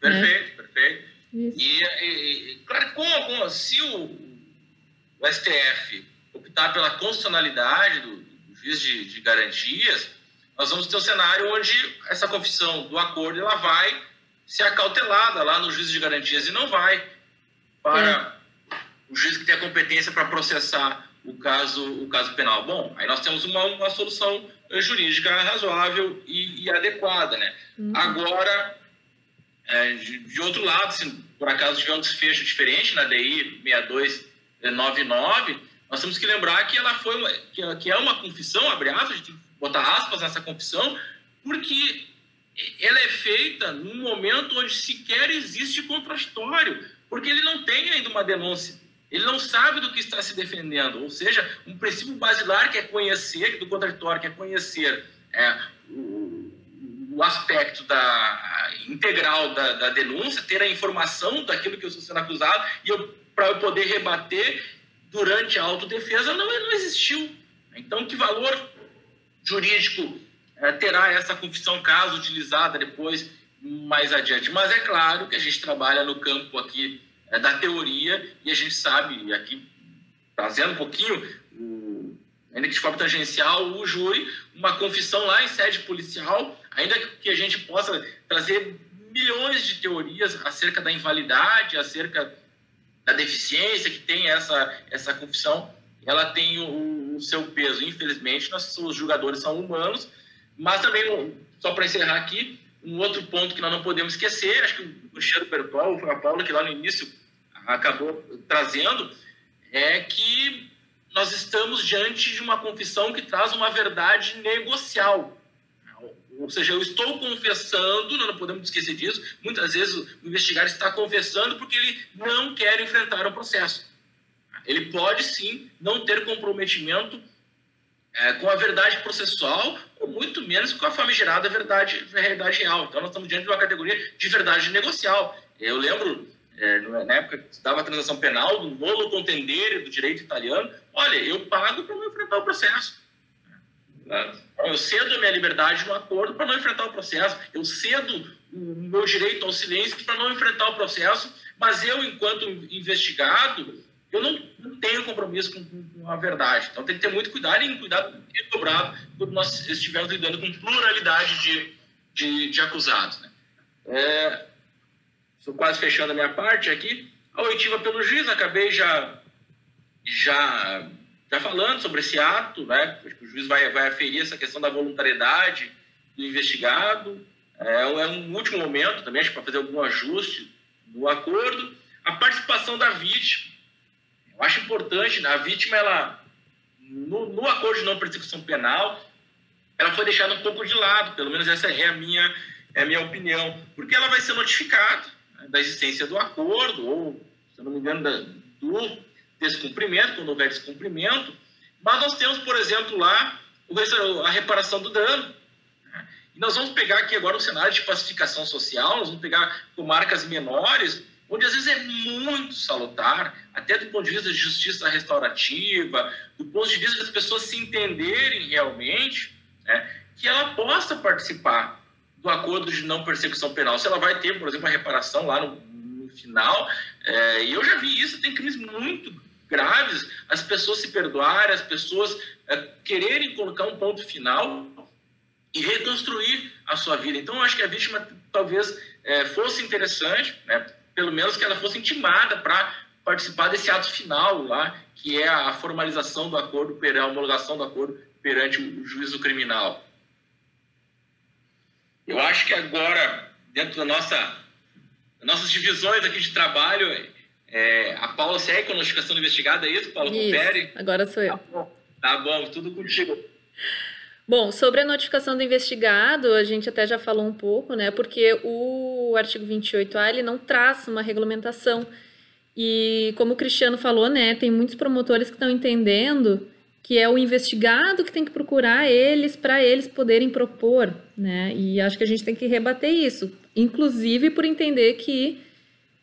Perfeito, né? perfeito. E, e, e, claro, como, se o, o, STF optar pela constitucionalidade do, do juiz de, de garantias, nós vamos ter um cenário onde essa confissão do acordo ela vai ser acautelada lá no juiz de garantias e não vai para é. o juiz que tem a competência para processar o caso, o caso penal. Bom, aí nós temos uma, uma solução jurídica razoável e, e adequada, né? Uhum. Agora, é, de, de, outro lado, se por acaso tiver um desfecho diferente na DI 6299, nós temos que lembrar que ela foi que, que é uma confissão, abre aspas, botar aspas nessa confissão, porque ela é feita num momento onde sequer existe contraditório, porque ele não tem ainda uma denúncia. Ele não sabe do que está se defendendo. Ou seja, um princípio basilar que é conhecer, do contraditório, que é conhecer é, o, o, aspecto da, integral da, da, denúncia, ter a informação daquilo que eu estou sendo acusado, e para eu poder rebater durante a autodefesa, não, não existiu. Então, que valor jurídico é, terá essa confissão, caso utilizada depois, mais adiante? Mas é claro que a gente trabalha no campo aqui é, da teoria e a gente sabe, e aqui trazendo um pouquinho, o, ainda que de forma tangencial, o júri, uma confissão lá em sede policial, ainda que a gente possa trazer milhões de teorias acerca da invalidade, acerca da deficiência que tem essa, essa confissão, ela tem o, o seu peso. Infelizmente, nós, os julgadores são humanos, mas também, só para encerrar aqui, um outro ponto que nós não podemos esquecer, acho que o Perpol, foi a Paula que lá no início acabou trazendo, é que nós estamos diante de uma confissão que traz uma verdade negocial. Ou seja, eu estou confessando, nós não podemos esquecer disso. Muitas vezes o investigado está confessando porque ele não quer enfrentar o processo. Ele pode sim não ter comprometimento é, com a verdade processual, ou muito menos com a famigerada verdade, realidade real. Então, nós estamos diante de uma categoria de verdade negocial. Eu lembro, é, na época que estava a transação penal, do nolo contendere do direito italiano, olha, eu pago para não enfrentar o processo. Eu cedo a minha liberdade no acordo para não enfrentar o processo. Eu cedo o meu direito ao silêncio para não enfrentar o processo, mas eu, enquanto investigado, eu não, não tenho compromisso com, com, a verdade. Então tem que ter muito cuidado e cuidado dobrado quando nós estivermos lidando com pluralidade de, de, de acusados. Né? É, estou quase fechando a minha parte aqui. A oitiva pelo juiz, acabei já, já, já falando sobre esse ato, né? Acho que o juiz vai, vai aferir essa questão da voluntariedade do investigado. É, é um último momento também, acho para fazer algum ajuste no acordo. A participação da vítima eu acho importante, né? a vítima, ela, no, no acordo de não persecução penal, ela foi deixada um pouco de lado, pelo menos essa é a minha, é a minha opinião, porque ela vai ser notificada né, da existência do acordo, ou, se eu não me engano, da, do descumprimento, quando houver descumprimento, mas nós temos, por exemplo, lá a reparação do dano. Né? E nós vamos pegar aqui agora o cenário de pacificação social, nós vamos pegar comarcas menores, onde às vezes é muito salutar, até do ponto de vista de justiça restaurativa, do ponto de vista das pessoas se entenderem realmente, né, que ela possa participar do acordo de não persecução penal. Se ela vai ter, por exemplo, uma reparação lá no, no final. É, e eu já vi isso, tem crimes muito graves, as pessoas se perdoarem, as pessoas é, quererem colocar um ponto final e reconstruir a sua vida. Então, eu acho que a vítima talvez é, fosse interessante, né, pelo menos que ela fosse intimada para participar desse ato final lá, que é a formalização do acordo, a homologação do acordo perante o juízo criminal. Eu acho que agora, dentro da nossa, das nossas divisões aqui de trabalho, é, a Paula segue com a notificação do investigado, é isso, Paula? Isso, agora sou eu. Tá bom, tá bom tudo contigo. Bom, sobre a notificação do investigado, a gente até já falou um pouco, né? Porque o artigo 28A ele não traz uma regulamentação. E como o Cristiano falou, né, tem muitos promotores que estão entendendo que é o investigado que tem que procurar eles para eles poderem propor, né? E acho que a gente tem que rebater isso, inclusive por entender que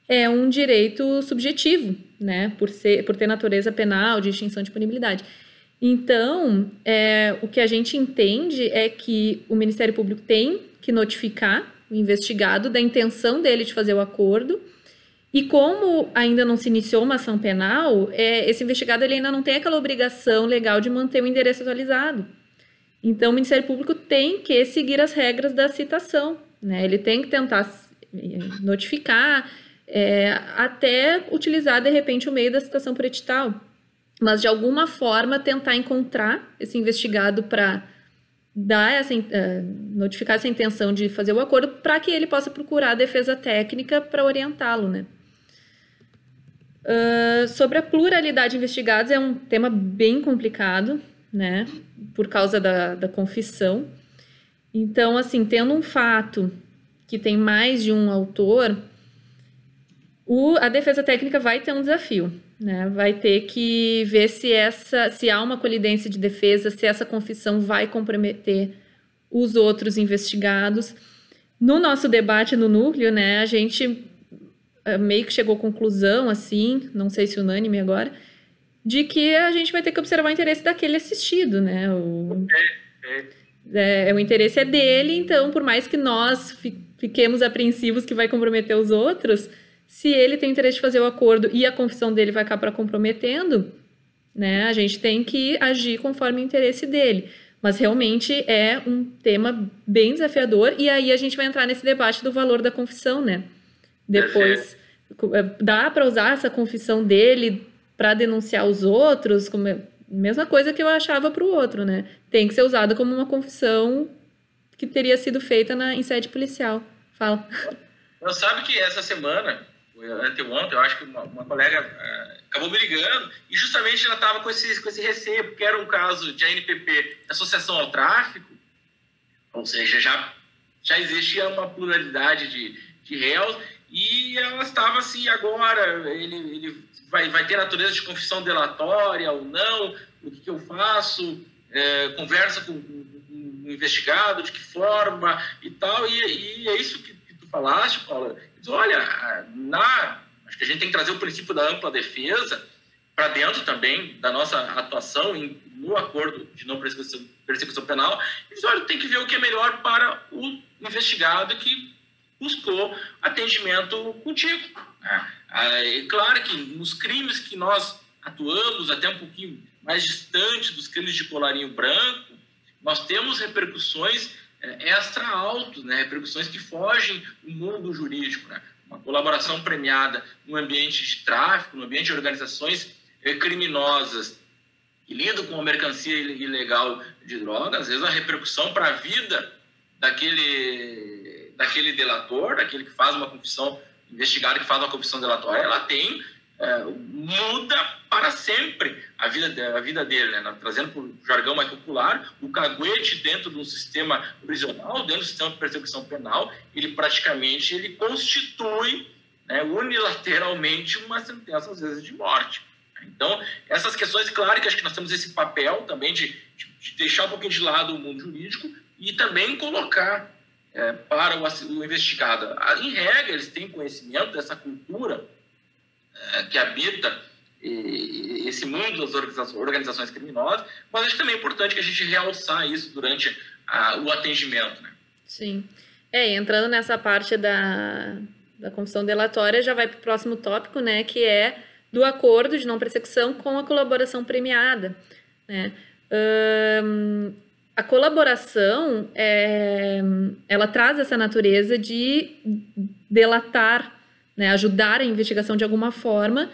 é um direito subjetivo, né? Por ser, por ter natureza penal, de extinção de punibilidade. Então, é, o que a gente entende é que o Ministério Público tem que notificar o investigado da intenção dele de fazer o acordo e como ainda não se iniciou uma ação penal, é, esse investigado ele ainda não tem aquela obrigação legal de manter o endereço atualizado. Então, o Ministério Público tem que seguir as regras da citação. Né? Ele tem que tentar notificar, é, até utilizar, de repente, o meio da citação por edital. Mas, de alguma forma, tentar encontrar esse investigado para dar essa, uh, notificar essa intenção de fazer o acordo para que ele possa procurar a defesa técnica para orientá-lo, né? Uh, sobre a pluralidade de investigados, é um tema bem complicado, né? Por causa da, da confissão. Então, assim, tendo um fato que tem mais de um autor, o, a defesa técnica vai ter um desafio, né? Vai ter que ver se essa, se há uma colidência de defesa, se essa confissão vai comprometer os outros investigados. No nosso debate no núcleo, né, a gente eh, meio que chegou à conclusão, assim, não sei se unânime agora, de que a gente vai ter que observar o interesse daquele assistido, né? O, é, é, o interesse é dele, então, por mais que nós fiquemos apreensivos que vai comprometer os outros, se ele tem interesse de fazer o acordo e a confissão dele vai acabar comprometendo, né? A gente tem que agir conforme o interesse dele. Mas realmente é um tema bem desafiador, e aí a gente vai entrar nesse debate do valor da confissão, né? Depois, dá para usar essa confissão dele para denunciar os outros, como é, mesma coisa que eu achava para o outro, né? Tem que ser usada como uma confissão que teria sido feita na, em sede policial. Fala. Não sabe que essa semana, anteontem, eu acho que uma, uma colega é, acabou brigando e justamente ela estava com esse, com esse receio, porque era um caso de ANPP, Associação ao Tráfico, ou seja, já, já existia uma pluralidade de, de réus e ela estava assim, agora ele, ele vai, vai ter natureza de confissão delatória ou não, o que, que eu faço, é, conversa com, com, com, o investigado, de que forma e tal, e, e é isso que, que tu falaste, Paula. Diz, olha, na, acho que a gente tem que trazer o princípio da ampla defesa para dentro também da nossa atuação em, no acordo de não persecução, persecução penal. E diz, olha, tem que ver o que é melhor para o investigado que buscou atendimento contigo. É, é claro que nos crimes que nós atuamos, até um pouquinho mais distante dos crimes de colarinho branco, nós temos repercussões extra alto, né? repercussões que fogem do mundo jurídico. Né? Uma colaboração premiada no ambiente de tráfico, no ambiente de organizações é, criminosas que lidam com a mercancia ilegal de drogas, às vezes a repercussão para a vida daquele daquele delator, daquele que faz uma confissão, investigado que faz uma confissão delatória, ela tem, muda para sempre a vida, a vida dele, né? trazendo para o jargão mais popular, o caguete dentro do sistema prisional, dentro do sistema de persecução penal, ele praticamente ele constitui né, unilateralmente uma sentença, às vezes, de morte. Então, essas questões, claro que acho que nós temos esse papel também de, de deixar um pouquinho de lado o mundo jurídico e também colocar é, para o, o, investigado. Em regra, eles têm conhecimento dessa cultura que habita esse mundo das organizações, criminosas, mas acho também é importante que a gente realçar isso durante a, o atendimento. Né? Sim. É, entrando nessa parte da, da confissão delatória já vai para o próximo tópico, né, que é do acordo de não persecução com a colaboração premiada. Né? Um, a colaboração, é, ela traz essa natureza de delatar, né, ajudar a investigação de alguma forma,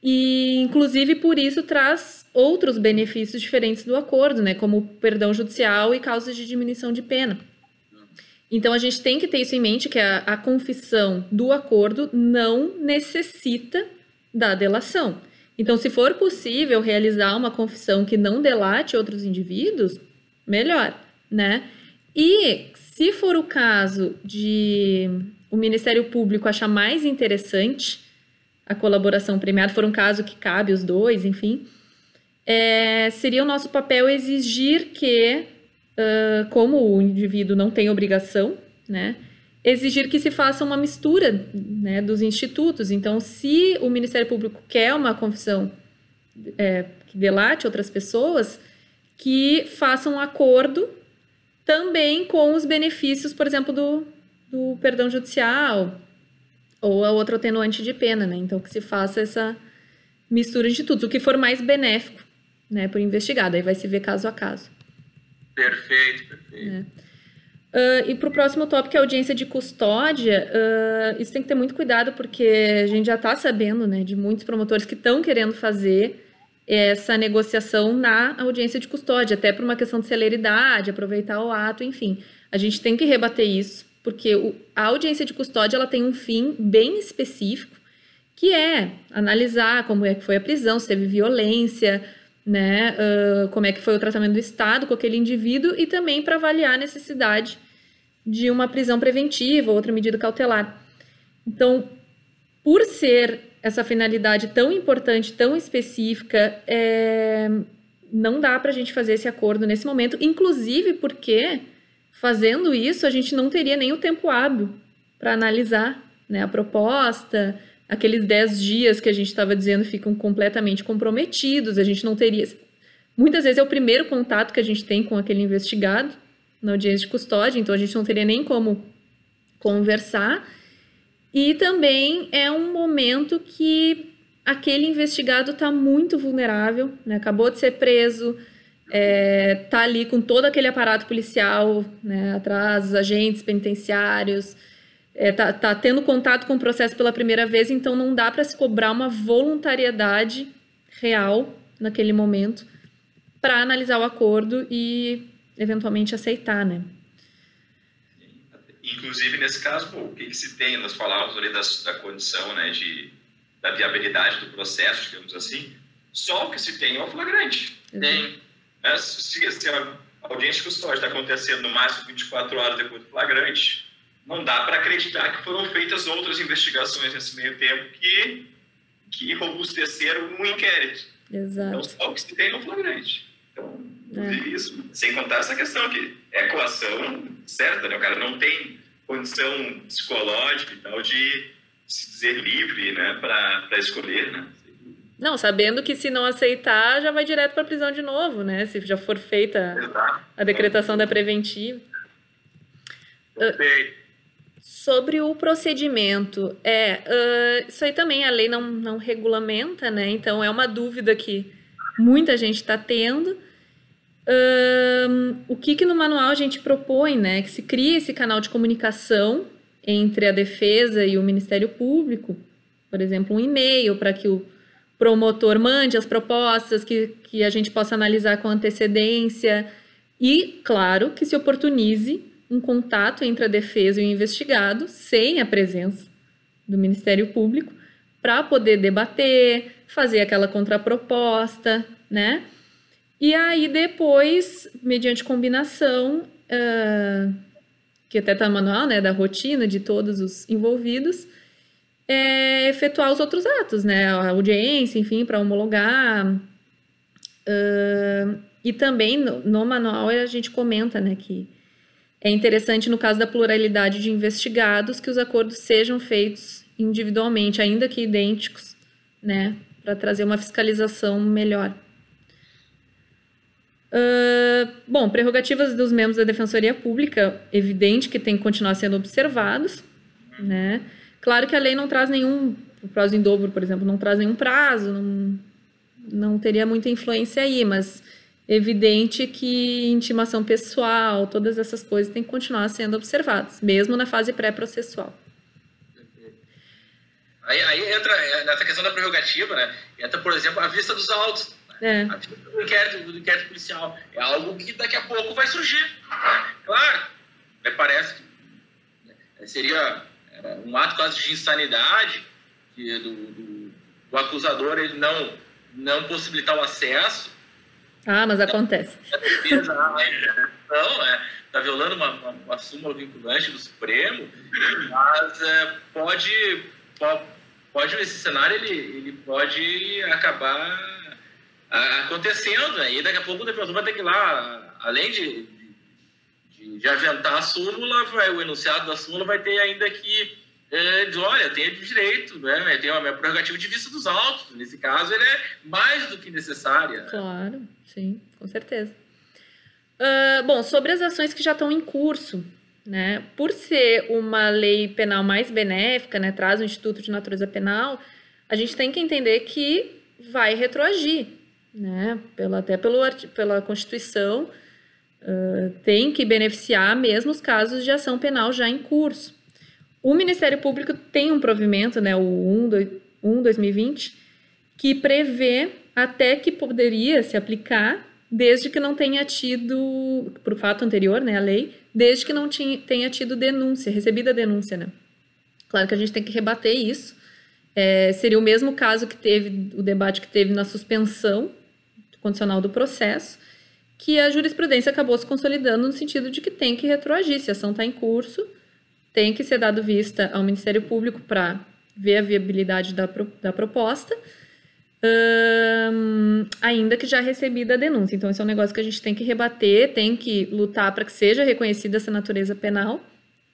e inclusive por isso traz outros benefícios diferentes do acordo, né, como perdão judicial e causas de diminuição de pena. Então a gente tem que ter isso em mente que a, a confissão do acordo não necessita da delação. Então, se for possível realizar uma confissão que não delate outros indivíduos, melhor, né? E se for o caso de o Ministério Público achar mais interessante a colaboração premiada, for um caso que cabe os dois, enfim, é, seria o nosso papel exigir que, uh, como o indivíduo não tem obrigação, né, exigir que se faça uma mistura né, dos institutos. Então, se o Ministério Público quer uma confissão é, que delate outras pessoas, que façam um acordo também com os benefícios, por exemplo, do, do perdão judicial ou a outra atenuante de pena, né? Então, que se faça essa mistura de tudo, o que for mais benéfico, né, para o investigado. Aí vai se ver caso a caso. Perfeito, perfeito. É. Uh, e para o próximo tópico, que é a audiência de custódia, uh, isso tem que ter muito cuidado, porque a gente já está sabendo né, de muitos promotores que estão querendo fazer essa negociação na audiência de custódia, até por uma questão de celeridade, aproveitar o ato, enfim. A gente tem que rebater isso, porque o, a audiência de custódia ela tem um fim bem específico, que é analisar como é que foi a prisão, se teve violência, né, uh, como é que foi o tratamento do Estado com aquele indivíduo e também para avaliar a necessidade de uma prisão preventiva, outra medida cautelar. Então, por ser essa finalidade tão importante, tão específica, é, não dá para a gente fazer esse acordo nesse momento, inclusive porque fazendo isso a gente não teria nem o tempo hábil para analisar né, a proposta, aqueles 10 dias que a gente estava dizendo ficam completamente comprometidos, a gente não teria. Muitas vezes é o primeiro contato que a gente tem com aquele investigado na audiência de custódia, então a gente não teria nem como conversar. E também é um momento que aquele investigado está muito vulnerável, né? acabou de ser preso, é, tá ali com todo aquele aparato policial né, atrás, os agentes penitenciários, é, tá, tá tendo contato com o processo pela primeira vez, então não dá para se cobrar uma voluntariedade real naquele momento para analisar o acordo e eventualmente aceitar, né? Inclusive, nesse caso, o que, que, se tem? Nós falávamos ali da, da condição, né, de, da viabilidade do processo, digamos assim. Só o que se tem é o flagrante. Tem. É, se, se a audiência custódia está acontecendo no máximo 24 horas depois do flagrante, não dá para acreditar que foram feitas outras investigações nesse meio tempo que, que robusteceram o um inquérito. Exato. Então, só o que se tem no flagrante. Então, é. isso. Sem contar essa questão que é coação certa, né? O cara não tem condição psicológica e tal de se dizer livre, né, para escolher, né? Não, sabendo que se não aceitar, já vai direto para prisão de novo, né? Se já for feita a decretação da preventiva. Perfeito. Sobre o procedimento, é, uh, isso aí também a lei não, não regulamenta, né? Então é uma dúvida que muita gente está tendo. Uh, o que, que no manual a gente propõe, né? Que se crie esse canal de comunicação entre a defesa e o Ministério Público, por exemplo, um e-mail para que o promotor mande as propostas, que, que a gente possa analisar com antecedência e, claro, que se oportunize um contato entre a defesa e o investigado, sem a presença do Ministério Público, para poder debater, fazer aquela contraproposta, né? E aí depois, mediante combinação, uh, que até está no manual, né, da rotina de todos os envolvidos, é efetuar os outros atos, né? A audiência, enfim, para homologar. Uh, e também no, no, manual a gente comenta, né, que é interessante, no caso da pluralidade de investigados, que os acordos sejam feitos individualmente, ainda que idênticos, né, para trazer uma fiscalização melhor. Uh, bom, prerrogativas dos membros da Defensoria Pública, evidente que tem que continuar sendo observados, né? Claro que a lei não traz nenhum, o prazo em dobro, por exemplo, não traz nenhum prazo, não, não teria muita influência aí, mas evidente que intimação pessoal, todas essas coisas têm que continuar sendo observadas, mesmo na fase pré-processual. Aí, aí entra é, nessa questão da prerrogativa, né? Entra, por exemplo, a vista dos autos. Né? É. A vista do inquérito, do inquérito policial. É algo que daqui a pouco vai surgir. Né? Claro, parece que né, seria um ato quase de insanidade que do, do, do, acusador ele não, não possibilitar o acesso. Ah, mas acontece. A defesa, não, é, está violando uma, uma, uma súmula vinculante do Supremo, mas é, pode, pode, pode, esse cenário ele, ele pode acabar acontecendo, né? e daqui a pouco o defensor vai ter que ir lá, além de, de, de aventar a súmula, vai, o enunciado da súmula vai ter ainda que é, olha, tem direito, né? tem uma prerrogativa de vista dos autos. Nesse caso, ele é mais do que necessária. Claro, sim, com certeza. Uh, bom, sobre as ações que já estão em curso, né? Por ser uma lei penal mais benéfica, né? Traz o Instituto de Natureza Penal, a gente tem que entender que vai retroagir, né? Pela, até pelo, pela Constituição, uh, tem que beneficiar mesmo os casos de ação penal já em curso. O Ministério Público tem um provimento, né, o 1-2020, que prevê até que poderia se aplicar desde que não tenha tido, por fato anterior, né, a lei, desde que não tinha, tenha tido denúncia, recebida denúncia, né. Claro que a gente tem que rebater isso. É, seria o mesmo caso que teve, o debate que teve na suspensão condicional do processo, que a jurisprudência acabou se consolidando no sentido de que tem que retroagir. Se a ação está em curso, tem que ser dado vista ao Ministério Público para ver a viabilidade da, da proposta, um, ainda que já recebida a denúncia. Então, esse é um negócio que a gente tem que rebater, tem que lutar para que seja reconhecida essa natureza penal,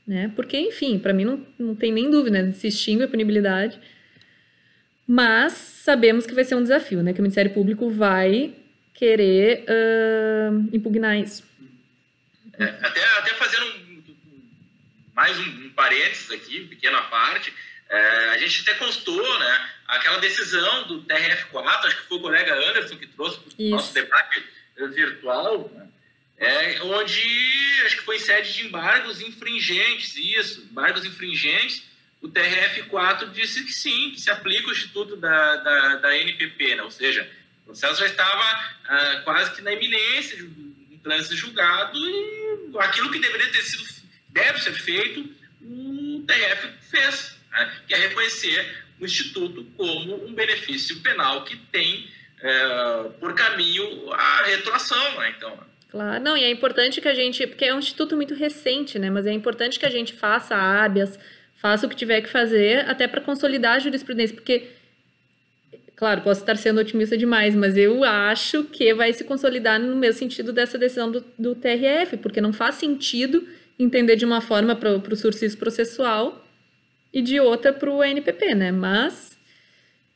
né? Porque, enfim, para mim não, não tem nem dúvida, né? se extingue a punibilidade, mas sabemos que vai ser um desafio, né? Que o Ministério Público vai querer uh, impugnar isso. É, até, até fazendo um, mais um, um parênteses aqui, pequena parte, é, a gente até constou, né, aquela decisão do TRF4, acho que foi o colega Anderson que trouxe para o nosso debate virtual, né, é, onde acho que foi sede de embargos infringentes, isso, embargos infringentes, o TRF4 disse que sim, que se aplica o Instituto da, da, da NPP, né, ou seja, o processo já estava ah, quase que na iminência de um trânsito julgado e aquilo que deveria ter sido, deve ser feito, o TRF fez, né? que é reconhecer o Instituto como um benefício penal que tem é, por caminho a retroação. Né? Então, Claro, não, e é importante que a gente, porque é um instituto muito recente, né? Mas é importante que a gente faça hábias, faça o que tiver que fazer, até para consolidar a jurisprudência, porque Claro, posso estar sendo otimista demais, mas eu acho que vai se consolidar no mesmo sentido dessa decisão do, do TRF, porque não faz sentido entender de uma forma para o sursis processual e de outra para o NPP, né? Mas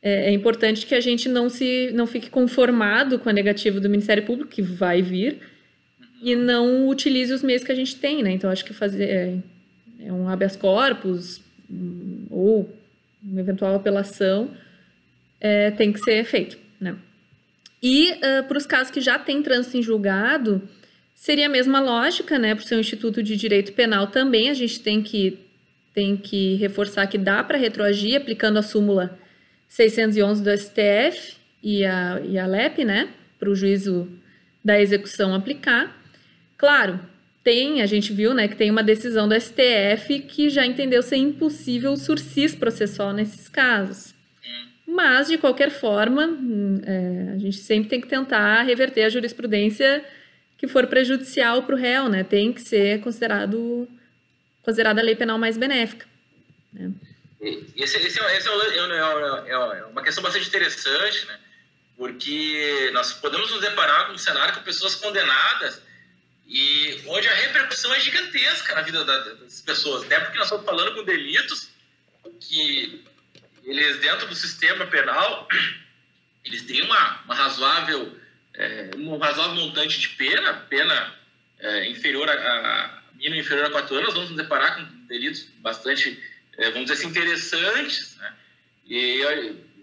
é, é, importante que a gente não se não fique conformado com a negativa do Ministério Público, que vai vir, e não utilize os meios que a gente tem, né? Então, acho que fazer é, é um habeas corpus hum, ou uma eventual apelação é, tem que ser feito, né? E uh, para os casos que já tem trânsito em julgado, seria a mesma lógica, né? Por ser um instituto de direito penal também, a gente tem que, tem que reforçar que dá para retroagir aplicando a súmula 611 do STF e a, e a LEP, né? Para o juízo da execução aplicar. Claro, tem, a gente viu, né, que tem uma decisão do STF que já entendeu ser impossível o sursis processual nesses casos. Mas, de qualquer forma, hum, é, a gente sempre tem que tentar reverter a jurisprudência que for prejudicial para o réu, né? Tem que ser considerado considerada a lei penal mais benéfica. Né? Esse, esse, é, esse é, é, é, uma questão bastante interessante, né? Porque nós podemos nos deparar com um cenário com pessoas condenadas e onde a repercussão é gigantesca na vida das pessoas, até porque nós estamos falando com delitos que eles dentro do sistema penal, eles têm uma, uma razoável, é, um razoável montante de pena, pena é, inferior a, a mínima inferior a quatro anos, vamos nos deparar com delitos bastante é, vamos dizer assim, interessantes, né? E eu,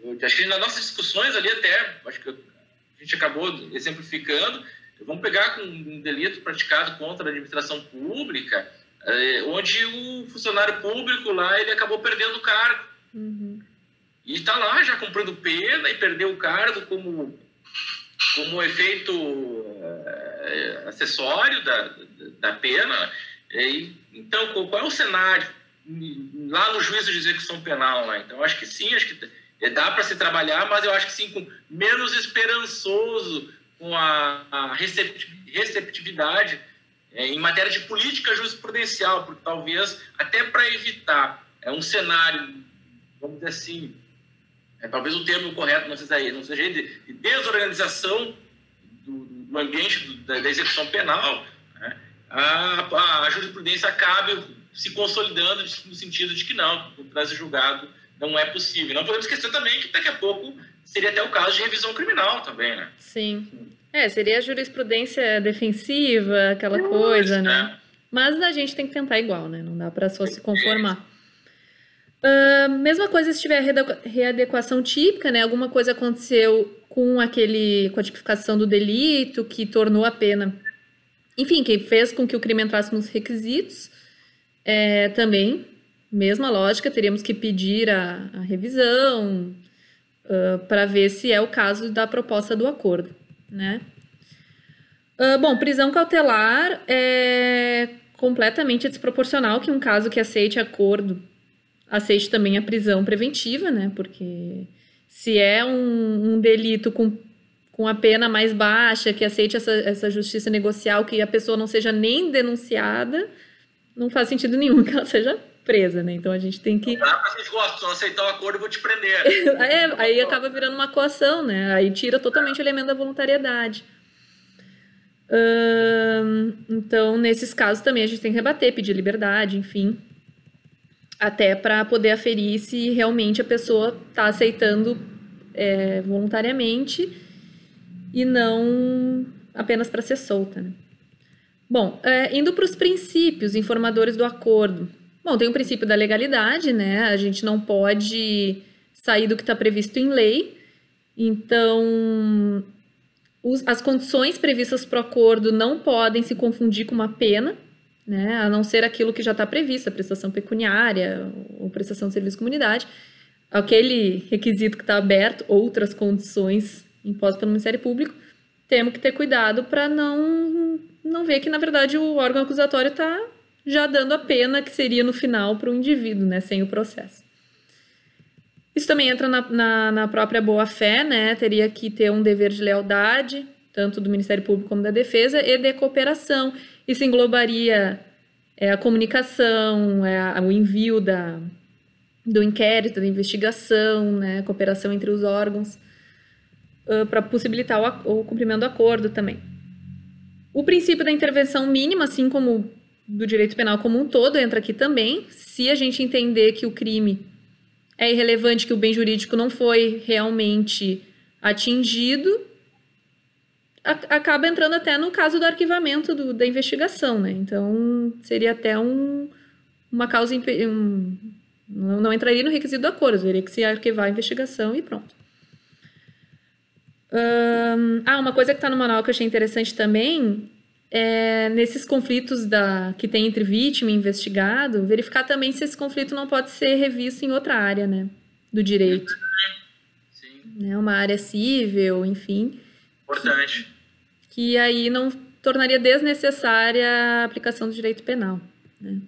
eu, acho que nas nossas discussões ali até, acho que a gente acabou exemplificando, vamos pegar com um delito praticado contra a administração pública, é, onde o funcionário público lá, ele acabou perdendo o cargo. Uhum. E está lá já cumprindo pena e perdeu o cargo como, como efeito é, acessório da, da pena. E, então, qual é o cenário lá no juízo de execução penal? Né? Então, acho que sim, acho que dá para se trabalhar, mas eu acho que sim, com menos esperançoso com a, a receptividade é, em matéria de política jurisprudencial, porque talvez até para evitar é um cenário, vamos dizer assim, é, talvez o termo correto não seja, não seja de, de desorganização do, do ambiente do, da, da, execução penal, né? a, a, jurisprudência acabe se consolidando no sentido de que não, o prazo julgado não é possível. Não podemos esquecer também que daqui a pouco seria até o caso de revisão criminal também, né? Sim. É, seria a jurisprudência defensiva, aquela coisa, né? Mas a gente tem que tentar igual, né? Não dá para só se conformar. Uh, mesma coisa se tiver readequação típica, né? Alguma coisa aconteceu com aquele com a tipificação do delito que tornou a pena, enfim, que fez com que o crime entrasse nos requisitos. É, também, mesma lógica, teríamos que pedir a, a revisão uh, para ver se é o caso da proposta do acordo, né? Uh, bom, prisão cautelar é completamente desproporcional que um caso que aceite acordo aceite também a prisão preventiva, né? Porque se é um, um delito com, com a pena mais baixa, que aceite essa, essa justiça negocial, que a pessoa não seja nem denunciada, não faz sentido nenhum que ela seja presa, né? Então a gente tem que. Não dá pra gostam, se não aceitar o acordo, eu vou te prender. é, aí acaba virando uma coação, né? Aí tira totalmente o elemento da voluntariedade. Hum, então, nesses casos também a gente tem que rebater, pedir liberdade, enfim até para poder aferir se realmente a pessoa está aceitando é, voluntariamente e não apenas para ser solta. Né? Bom, é, indo para os princípios informadores do acordo. Bom, tem o princípio da legalidade, né? A gente não pode sair do que está previsto em lei. Então, os, as condições previstas para o acordo não podem se confundir com uma pena né? A não ser aquilo que já está previsto, a prestação pecuniária ou prestação de serviço de comunidade. Aquele requisito que está aberto, outras condições impostas pelo Ministério Público, temos que ter cuidado para não, não ver que, na verdade, o órgão acusatório está já dando a pena que seria no final para o indivíduo, né, sem o processo. Isso também entra na, na, na própria boa-fé, né? Teria que ter um dever de lealdade, tanto do Ministério Público como da Defesa, e de cooperação. Isso englobaria é, a comunicação, é, o envio da, do inquérito, da investigação, né, cooperação entre os órgãos, uh, para possibilitar o, o cumprimento do acordo também. O princípio da intervenção mínima, assim como do direito penal como um todo, entra aqui também. Se a gente entender que o crime é irrelevante, que o bem jurídico não foi realmente atingido, acaba entrando até no caso do arquivamento do, da investigação, né? Então, seria até um, uma causa... Um, não, não entraria no requisito do acordo, teria que se arquivar a investigação e pronto. Ah, uma coisa que está no manual que eu achei interessante também é nesses conflitos da, que tem entre vítima e investigado, verificar também se esse conflito não pode ser revisto em outra área, né? Do direito. Sim. Né, uma área civil, enfim. Importante que aí não tornaria desnecessária a aplicação do direito penal. Né?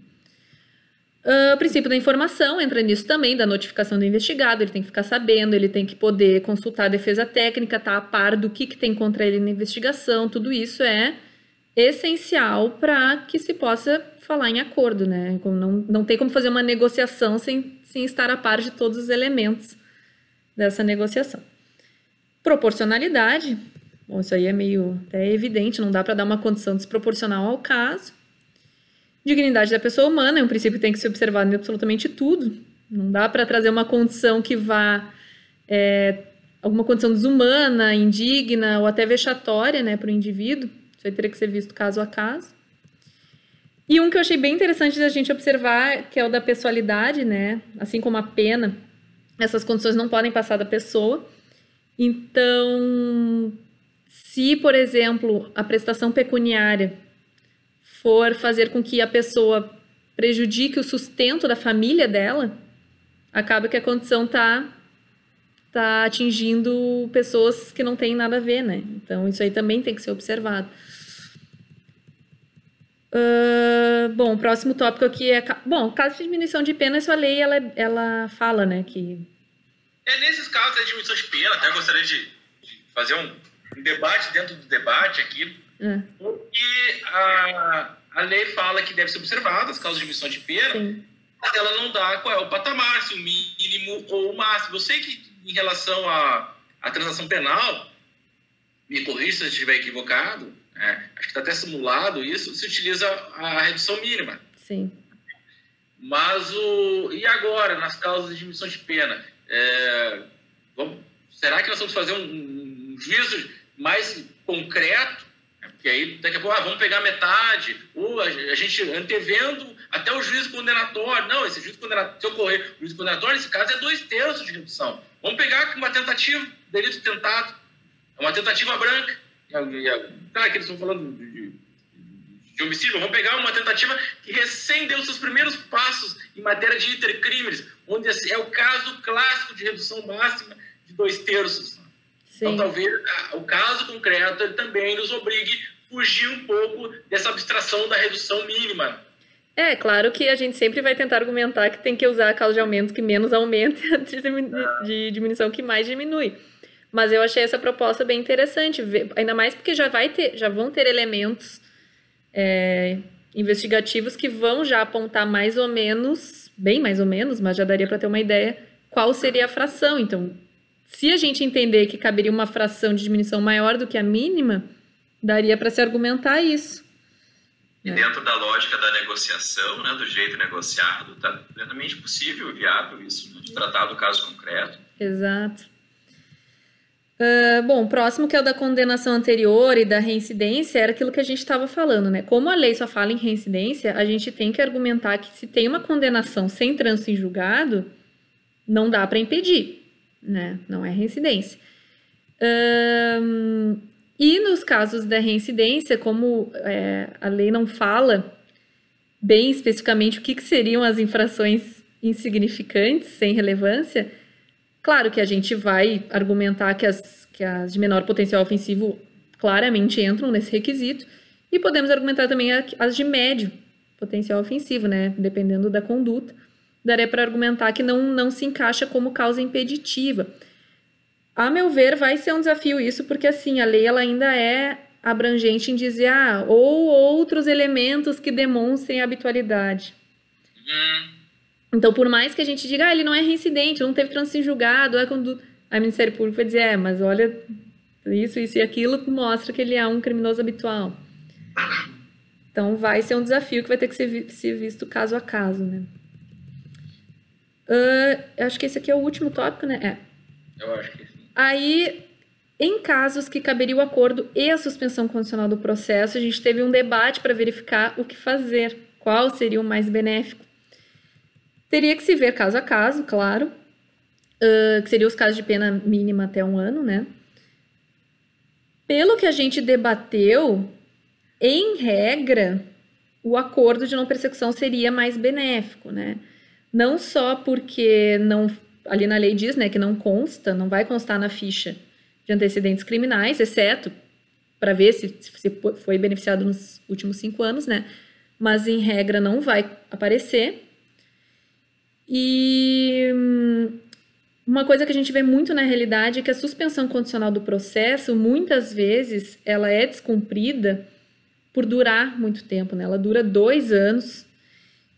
Uh, o princípio da informação entra nisso também, da notificação do investigado, ele tem que ficar sabendo, ele tem que poder consultar a defesa técnica, estar tá a par do que, que tem contra ele na investigação, tudo isso é essencial para que se possa falar em acordo, né? Não, não tem como fazer uma negociação sem, sem estar a par de todos os elementos dessa negociação. Proporcionalidade, Bom, isso aí é meio é evidente, não dá para dar uma condição desproporcional ao caso. Dignidade da pessoa humana é um princípio que tem que ser observado em absolutamente tudo. Não dá para trazer uma condição que vá é, alguma condição desumana, indigna ou até vexatória né, para o indivíduo. Isso aí teria que ser visto caso a caso. E um que eu achei bem interessante da gente observar, que é o da pessoalidade, né? Assim como a pena, essas condições não podem passar da pessoa. Então, se, por exemplo, a prestação pecuniária for fazer com que a pessoa prejudique o sustento da família dela, acaba que a condição está tá atingindo pessoas que não têm nada a ver, né? Então, isso aí também tem que ser observado. Uh, bom, o próximo tópico aqui é... Bom, caso de diminuição de pena, essa lei, ela, ela fala, né, que... É, nesses casos de diminuição de pena, até gostaria de, de fazer um, um, debate dentro do debate aqui, é. porque a, a lei fala que deve ser observada as causas de diminuição de pena, Sim. mas ela não dá qual é o patamar, se o mínimo ou o máximo. Eu sei que em relação à, à transação penal, me corrija se eu estiver equivocado, é, acho que está até simulado isso, se utiliza a redução mínima. Sim. Mas o. E agora, nas causas de diminuição de pena? É, vamos, será que nós vamos fazer um, um juízo mais concreto? É, porque aí, daqui a pouco, ah, vamos pegar metade, ou a, gente antevendo até o juízo condenatório. Não, esse juízo condenatório, se ocorrer o juízo condenatório, nesse caso, é dois terços de redução. Vamos pegar uma tentativa, delito tentado, é uma tentativa branca Claro que eles estão falando de, de, de, homicídio, vamos pegar uma tentativa que recém deu seus primeiros passos em matéria de intercrimes, onde é o caso clássico de redução máxima de dois terços. Sim. Então, talvez o caso concreto ele também nos obrigue a fugir um pouco dessa abstração da redução mínima. É, claro que a gente sempre vai tentar argumentar que tem que usar a causa de aumento que menos aumenta, de, de diminuição que mais diminui. Mas eu achei essa proposta bem interessante, ainda mais porque já, vai ter, já vão ter elementos é, investigativos que vão já apontar mais ou menos, bem mais ou menos, mas já daria para ter uma ideia qual seria a fração. Então, se a gente entender que caberia uma fração de diminuição maior do que a mínima, daria para se argumentar isso. E dentro da lógica da negociação, né, do jeito negociado, está plenamente possível, viável isso, né, de tratar do caso concreto. Exato. Uh, bom, o próximo que é o da condenação anterior e da reincidência era aquilo que a gente estava falando, né? Como a lei só fala em reincidência, a gente tem que argumentar que se tem uma condenação sem trânsito em julgado, não dá para impedir, né? Não é reincidência. E nos casos da reincidência, como é, a lei não fala bem especificamente o que, que seriam as infrações insignificantes, sem relevância, Claro que a gente vai argumentar que as, que as de menor potencial ofensivo claramente entram nesse requisito, e podemos argumentar também as de médio potencial ofensivo, né? Dependendo da conduta. Daria para argumentar que não, não se encaixa como causa impeditiva. A meu ver, vai ser um desafio isso, porque assim, a lei ela ainda é abrangente em dizer, ah, ou outros elementos que demonstrem habitualidade. Hum. Então, por mais que a gente diga, ah, ele não é reincidente, não teve trânsito em julgado, é quando a Ministério Público vai dizer, é, mas olha, isso, isso e aquilo mostra que ele é um criminoso habitual. Então, vai ser um desafio que vai ter que ser, ser visto caso a caso, né? Uh, acho que esse aqui é o último tópico, né? É. Eu acho que sim. Aí, em casos que caberia o acordo e a suspensão condicional do processo, a gente teve um debate para verificar o que fazer, qual seria o mais benéfico. Teria que se ver caso a caso, claro, uh, que seriam os casos de pena mínima até um ano, né? Pelo que a gente debateu, em regra, o acordo de não persecução seria mais benéfico, né? Não só porque não ali na lei diz, né, que não consta, não vai constar na ficha de antecedentes criminais, exceto para ver se, se foi beneficiado nos últimos cinco anos, né? Mas em regra não vai aparecer. E hum, uma coisa que a gente vê muito na realidade é que a suspensão condicional do processo, muitas vezes, ela é descumprida por durar muito tempo, né? Ela dura dois anos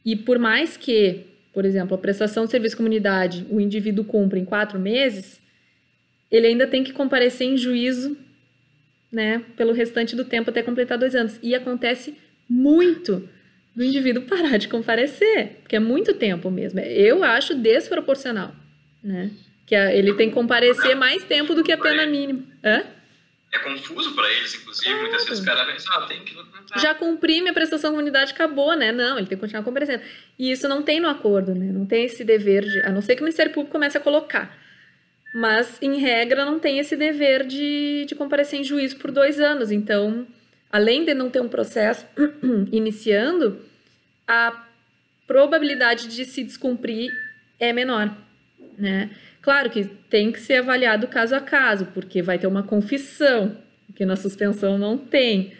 e por mais que, por exemplo, a prestação de serviço de comunidade o indivíduo cumpra em quatro meses, ele ainda tem que comparecer em juízo, né, pelo restante do tempo até completar dois anos. E acontece muito do indivíduo parar de comparecer, porque é muito tempo mesmo. Eu acho desproporcional, né? Que ele tem que comparecer mais tempo do que a pena mínima. Hã? É confuso para eles, inclusive. Muitas vezes o cara pensa, ah, tem que. Já cumpri minha prestação comunidade, acabou, né? Não, ele tem que continuar comparecendo. E isso não tem no acordo, né? Não tem esse dever de. A não ser que o Ministério Público comece a colocar. Mas, em regra, não tem esse dever de, de comparecer em juízo por dois anos. Então, além de não ter um processo iniciando, a probabilidade de se descumprir é menor, né? Claro que tem que ser avaliado caso a caso, porque vai ter uma confissão, que na suspensão não tem.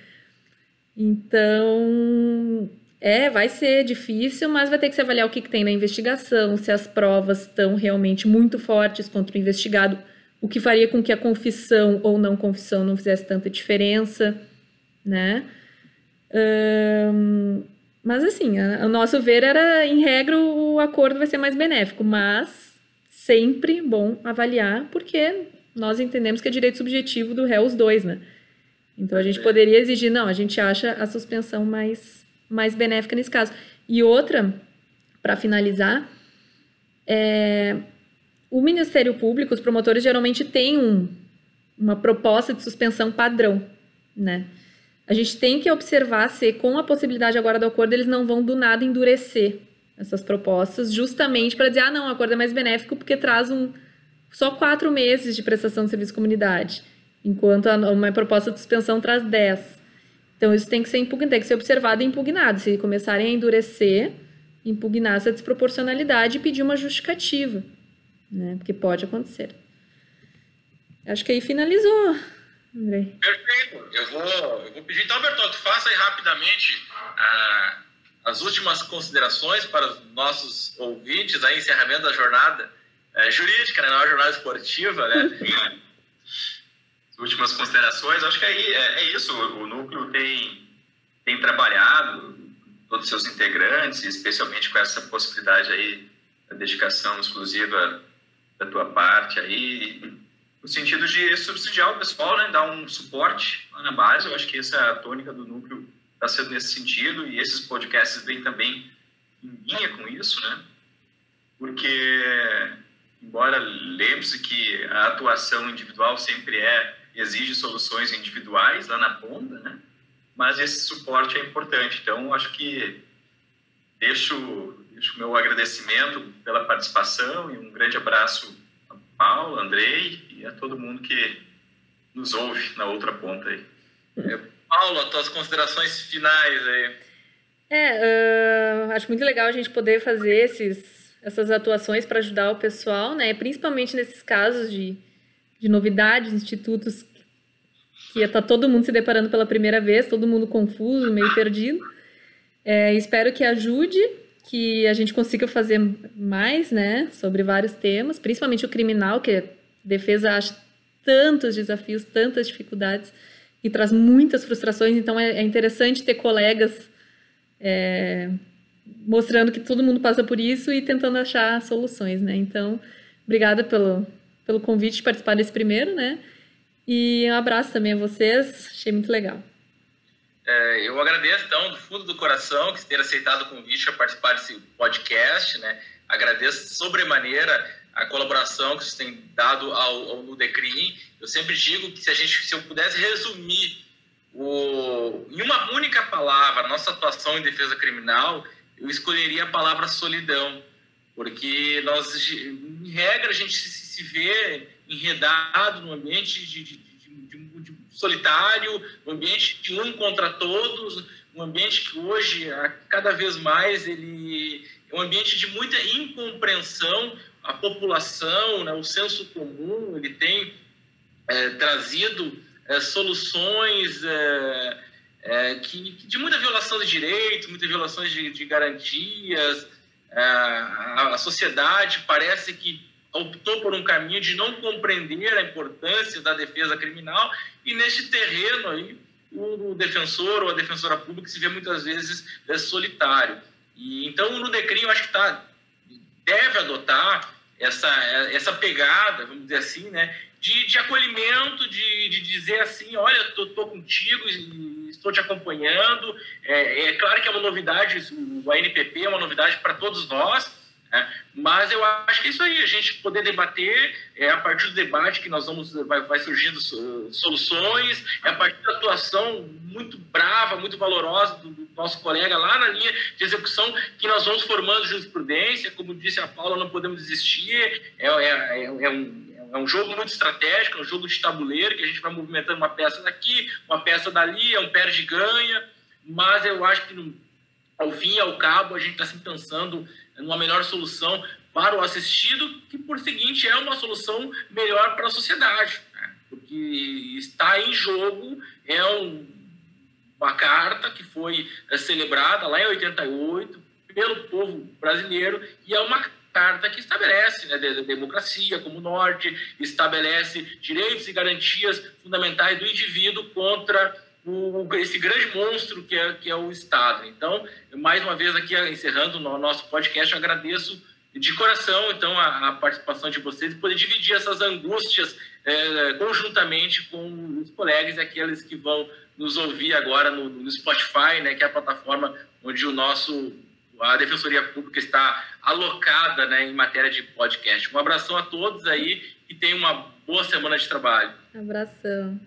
Então, é, vai ser difícil, mas vai ter que se avaliar o que, que tem na investigação, se as provas estão realmente muito fortes contra o investigado, o que faria com que a confissão ou não confissão não fizesse tanta diferença, né? mas assim, a, a nosso ver era, em regra, o acordo vai ser mais benéfico, mas sempre bom avaliar, porque nós entendemos que é direito subjetivo do réu os dois, né? Então a gente poderia exigir, não, a gente acha a suspensão mais, mais benéfica nesse caso. E outra, para finalizar, é, o Ministério Público, os promotores geralmente têm um, uma proposta de suspensão padrão, né? A gente tem que observar se, com a possibilidade agora do acordo, eles não vão do nada endurecer essas propostas, justamente para dizer, ah, não, o acordo é mais benéfico porque traz um só quatro meses de prestação de serviço de comunidade, enquanto uma proposta de suspensão traz dez. Então, isso tem que ser impugnado, tem que ser observado e impugnado. Se começarem a endurecer, impugnar essa desproporcionalidade e pedir uma justificativa, né? Porque pode acontecer. Acho que aí finalizou, Andrei. Perfeito. Eu vou, eu vou pedir, então, Bertoldo, faça aí rapidamente a as últimas considerações para os nossos ouvintes, aí, encerramento da jornada. É, jurídica, né, não é a jornada esportiva, né? As últimas considerações, acho que aí é, é isso, o, núcleo tem, tem trabalhado, todos os seus integrantes, especialmente com essa possibilidade aí da dedicação exclusiva da tua parte aí, no sentido de subsidiar o pessoal, né, dar um suporte lá na base, eu acho que essa é a tônica do núcleo está sendo nesse sentido e esses podcasts vêm também em linha com isso, né? Porque, embora lembre-se que a atuação individual sempre é exige soluções individuais lá na ponta, né? Mas esse suporte é importante. Então, acho que deixo deixo meu agradecimento pela participação e um grande abraço a Paulo, Andrei e a todo mundo que nos ouve na outra ponta aí. É. Paulo, as tuas considerações finais aí. É, uh, acho muito legal a gente poder fazer esses, essas atuações para ajudar o pessoal, né? Principalmente nesses casos de, de novidades, institutos que está todo mundo se deparando pela primeira vez, todo mundo confuso, meio perdido. É, espero que ajude, que a gente consiga fazer mais, né, sobre vários temas, principalmente o criminal, que a defesa acha tantos desafios, tantas dificuldades e traz muitas frustrações. Então é, é interessante ter colegas é, mostrando que todo mundo passa por isso e tentando achar soluções, né? Então, obrigada pelo, pelo convite de participar desse primeiro, né? E um abraço também a vocês, achei muito legal. É, eu agradeço, então, do fundo do coração, que ter aceitado o convite para participar desse podcast, né? Agradeço sobremaneira a colaboração que vocês têm dado ao, ao Nudecrim. Eu sempre digo que se a gente, se eu pudesse resumir o, em uma única palavra nossa atuação em defesa criminal, eu escolheria a palavra solidão, porque nós, em regra, a gente se, se vê enredado no ambiente de, de, de, de solitário, no ambiente de um contra todos, um ambiente que hoje, cada vez mais, ele é um ambiente de muita incompreensão, a população, né, o senso comum, ele tem é, trazido é, soluções é, é que, de muita violação de direitos, muitas violações de, de garantias. É, a, sociedade parece que optou por um caminho de não compreender a importância da defesa criminal e neste terreno aí o defensor ou a defensora pública se vê muitas vezes é, solitário. E então o Nudecrim eu acho que tá, deve adotar essa, essa pegada, vamos dizer assim, né, de, de acolhimento, de, de dizer assim, olha, estou tô, tô, contigo, estou te acompanhando. É, é, claro que é uma novidade, o ANPP é uma novidade para todos nós, Né? Mas eu acho que é isso aí, a gente poder debater, é a partir do debate que nós vamos, vai, vai surgindo soluções, é a partir da atuação muito brava, muito valorosa do, do, nosso colega lá na linha de execução que nós vamos formando jurisprudência, como disse a Paula, não podemos desistir, é, é, é, é um, é um jogo muito estratégico, é um jogo de tabuleiro, que a gente vai movimentando uma peça daqui, uma peça dali, é um perde-ganha, mas eu acho que ao fim e ao cabo a gente está sempre pensando numa melhor solução para o assistido, que por seguinte é uma solução melhor para a sociedade, né? porque está em jogo é um, uma carta que foi é, celebrada lá em 88 pelo povo brasileiro e é uma carta que estabelece né, a democracia como norte, estabelece direitos e garantias fundamentais do indivíduo contra o, esse grande monstro que é, que é o Estado. Então, mais uma vez aqui, encerrando o nosso podcast, agradeço de coração, então, a, a participação de vocês e poder dividir essas angústias é, conjuntamente com os colegas e aqueles que vão nos ouvir agora no, no Spotify, né, que é a plataforma onde o nosso a Defensoria Pública está alocada né, em matéria de podcast. Um abração a todos aí e tenham uma boa semana de trabalho. Abração.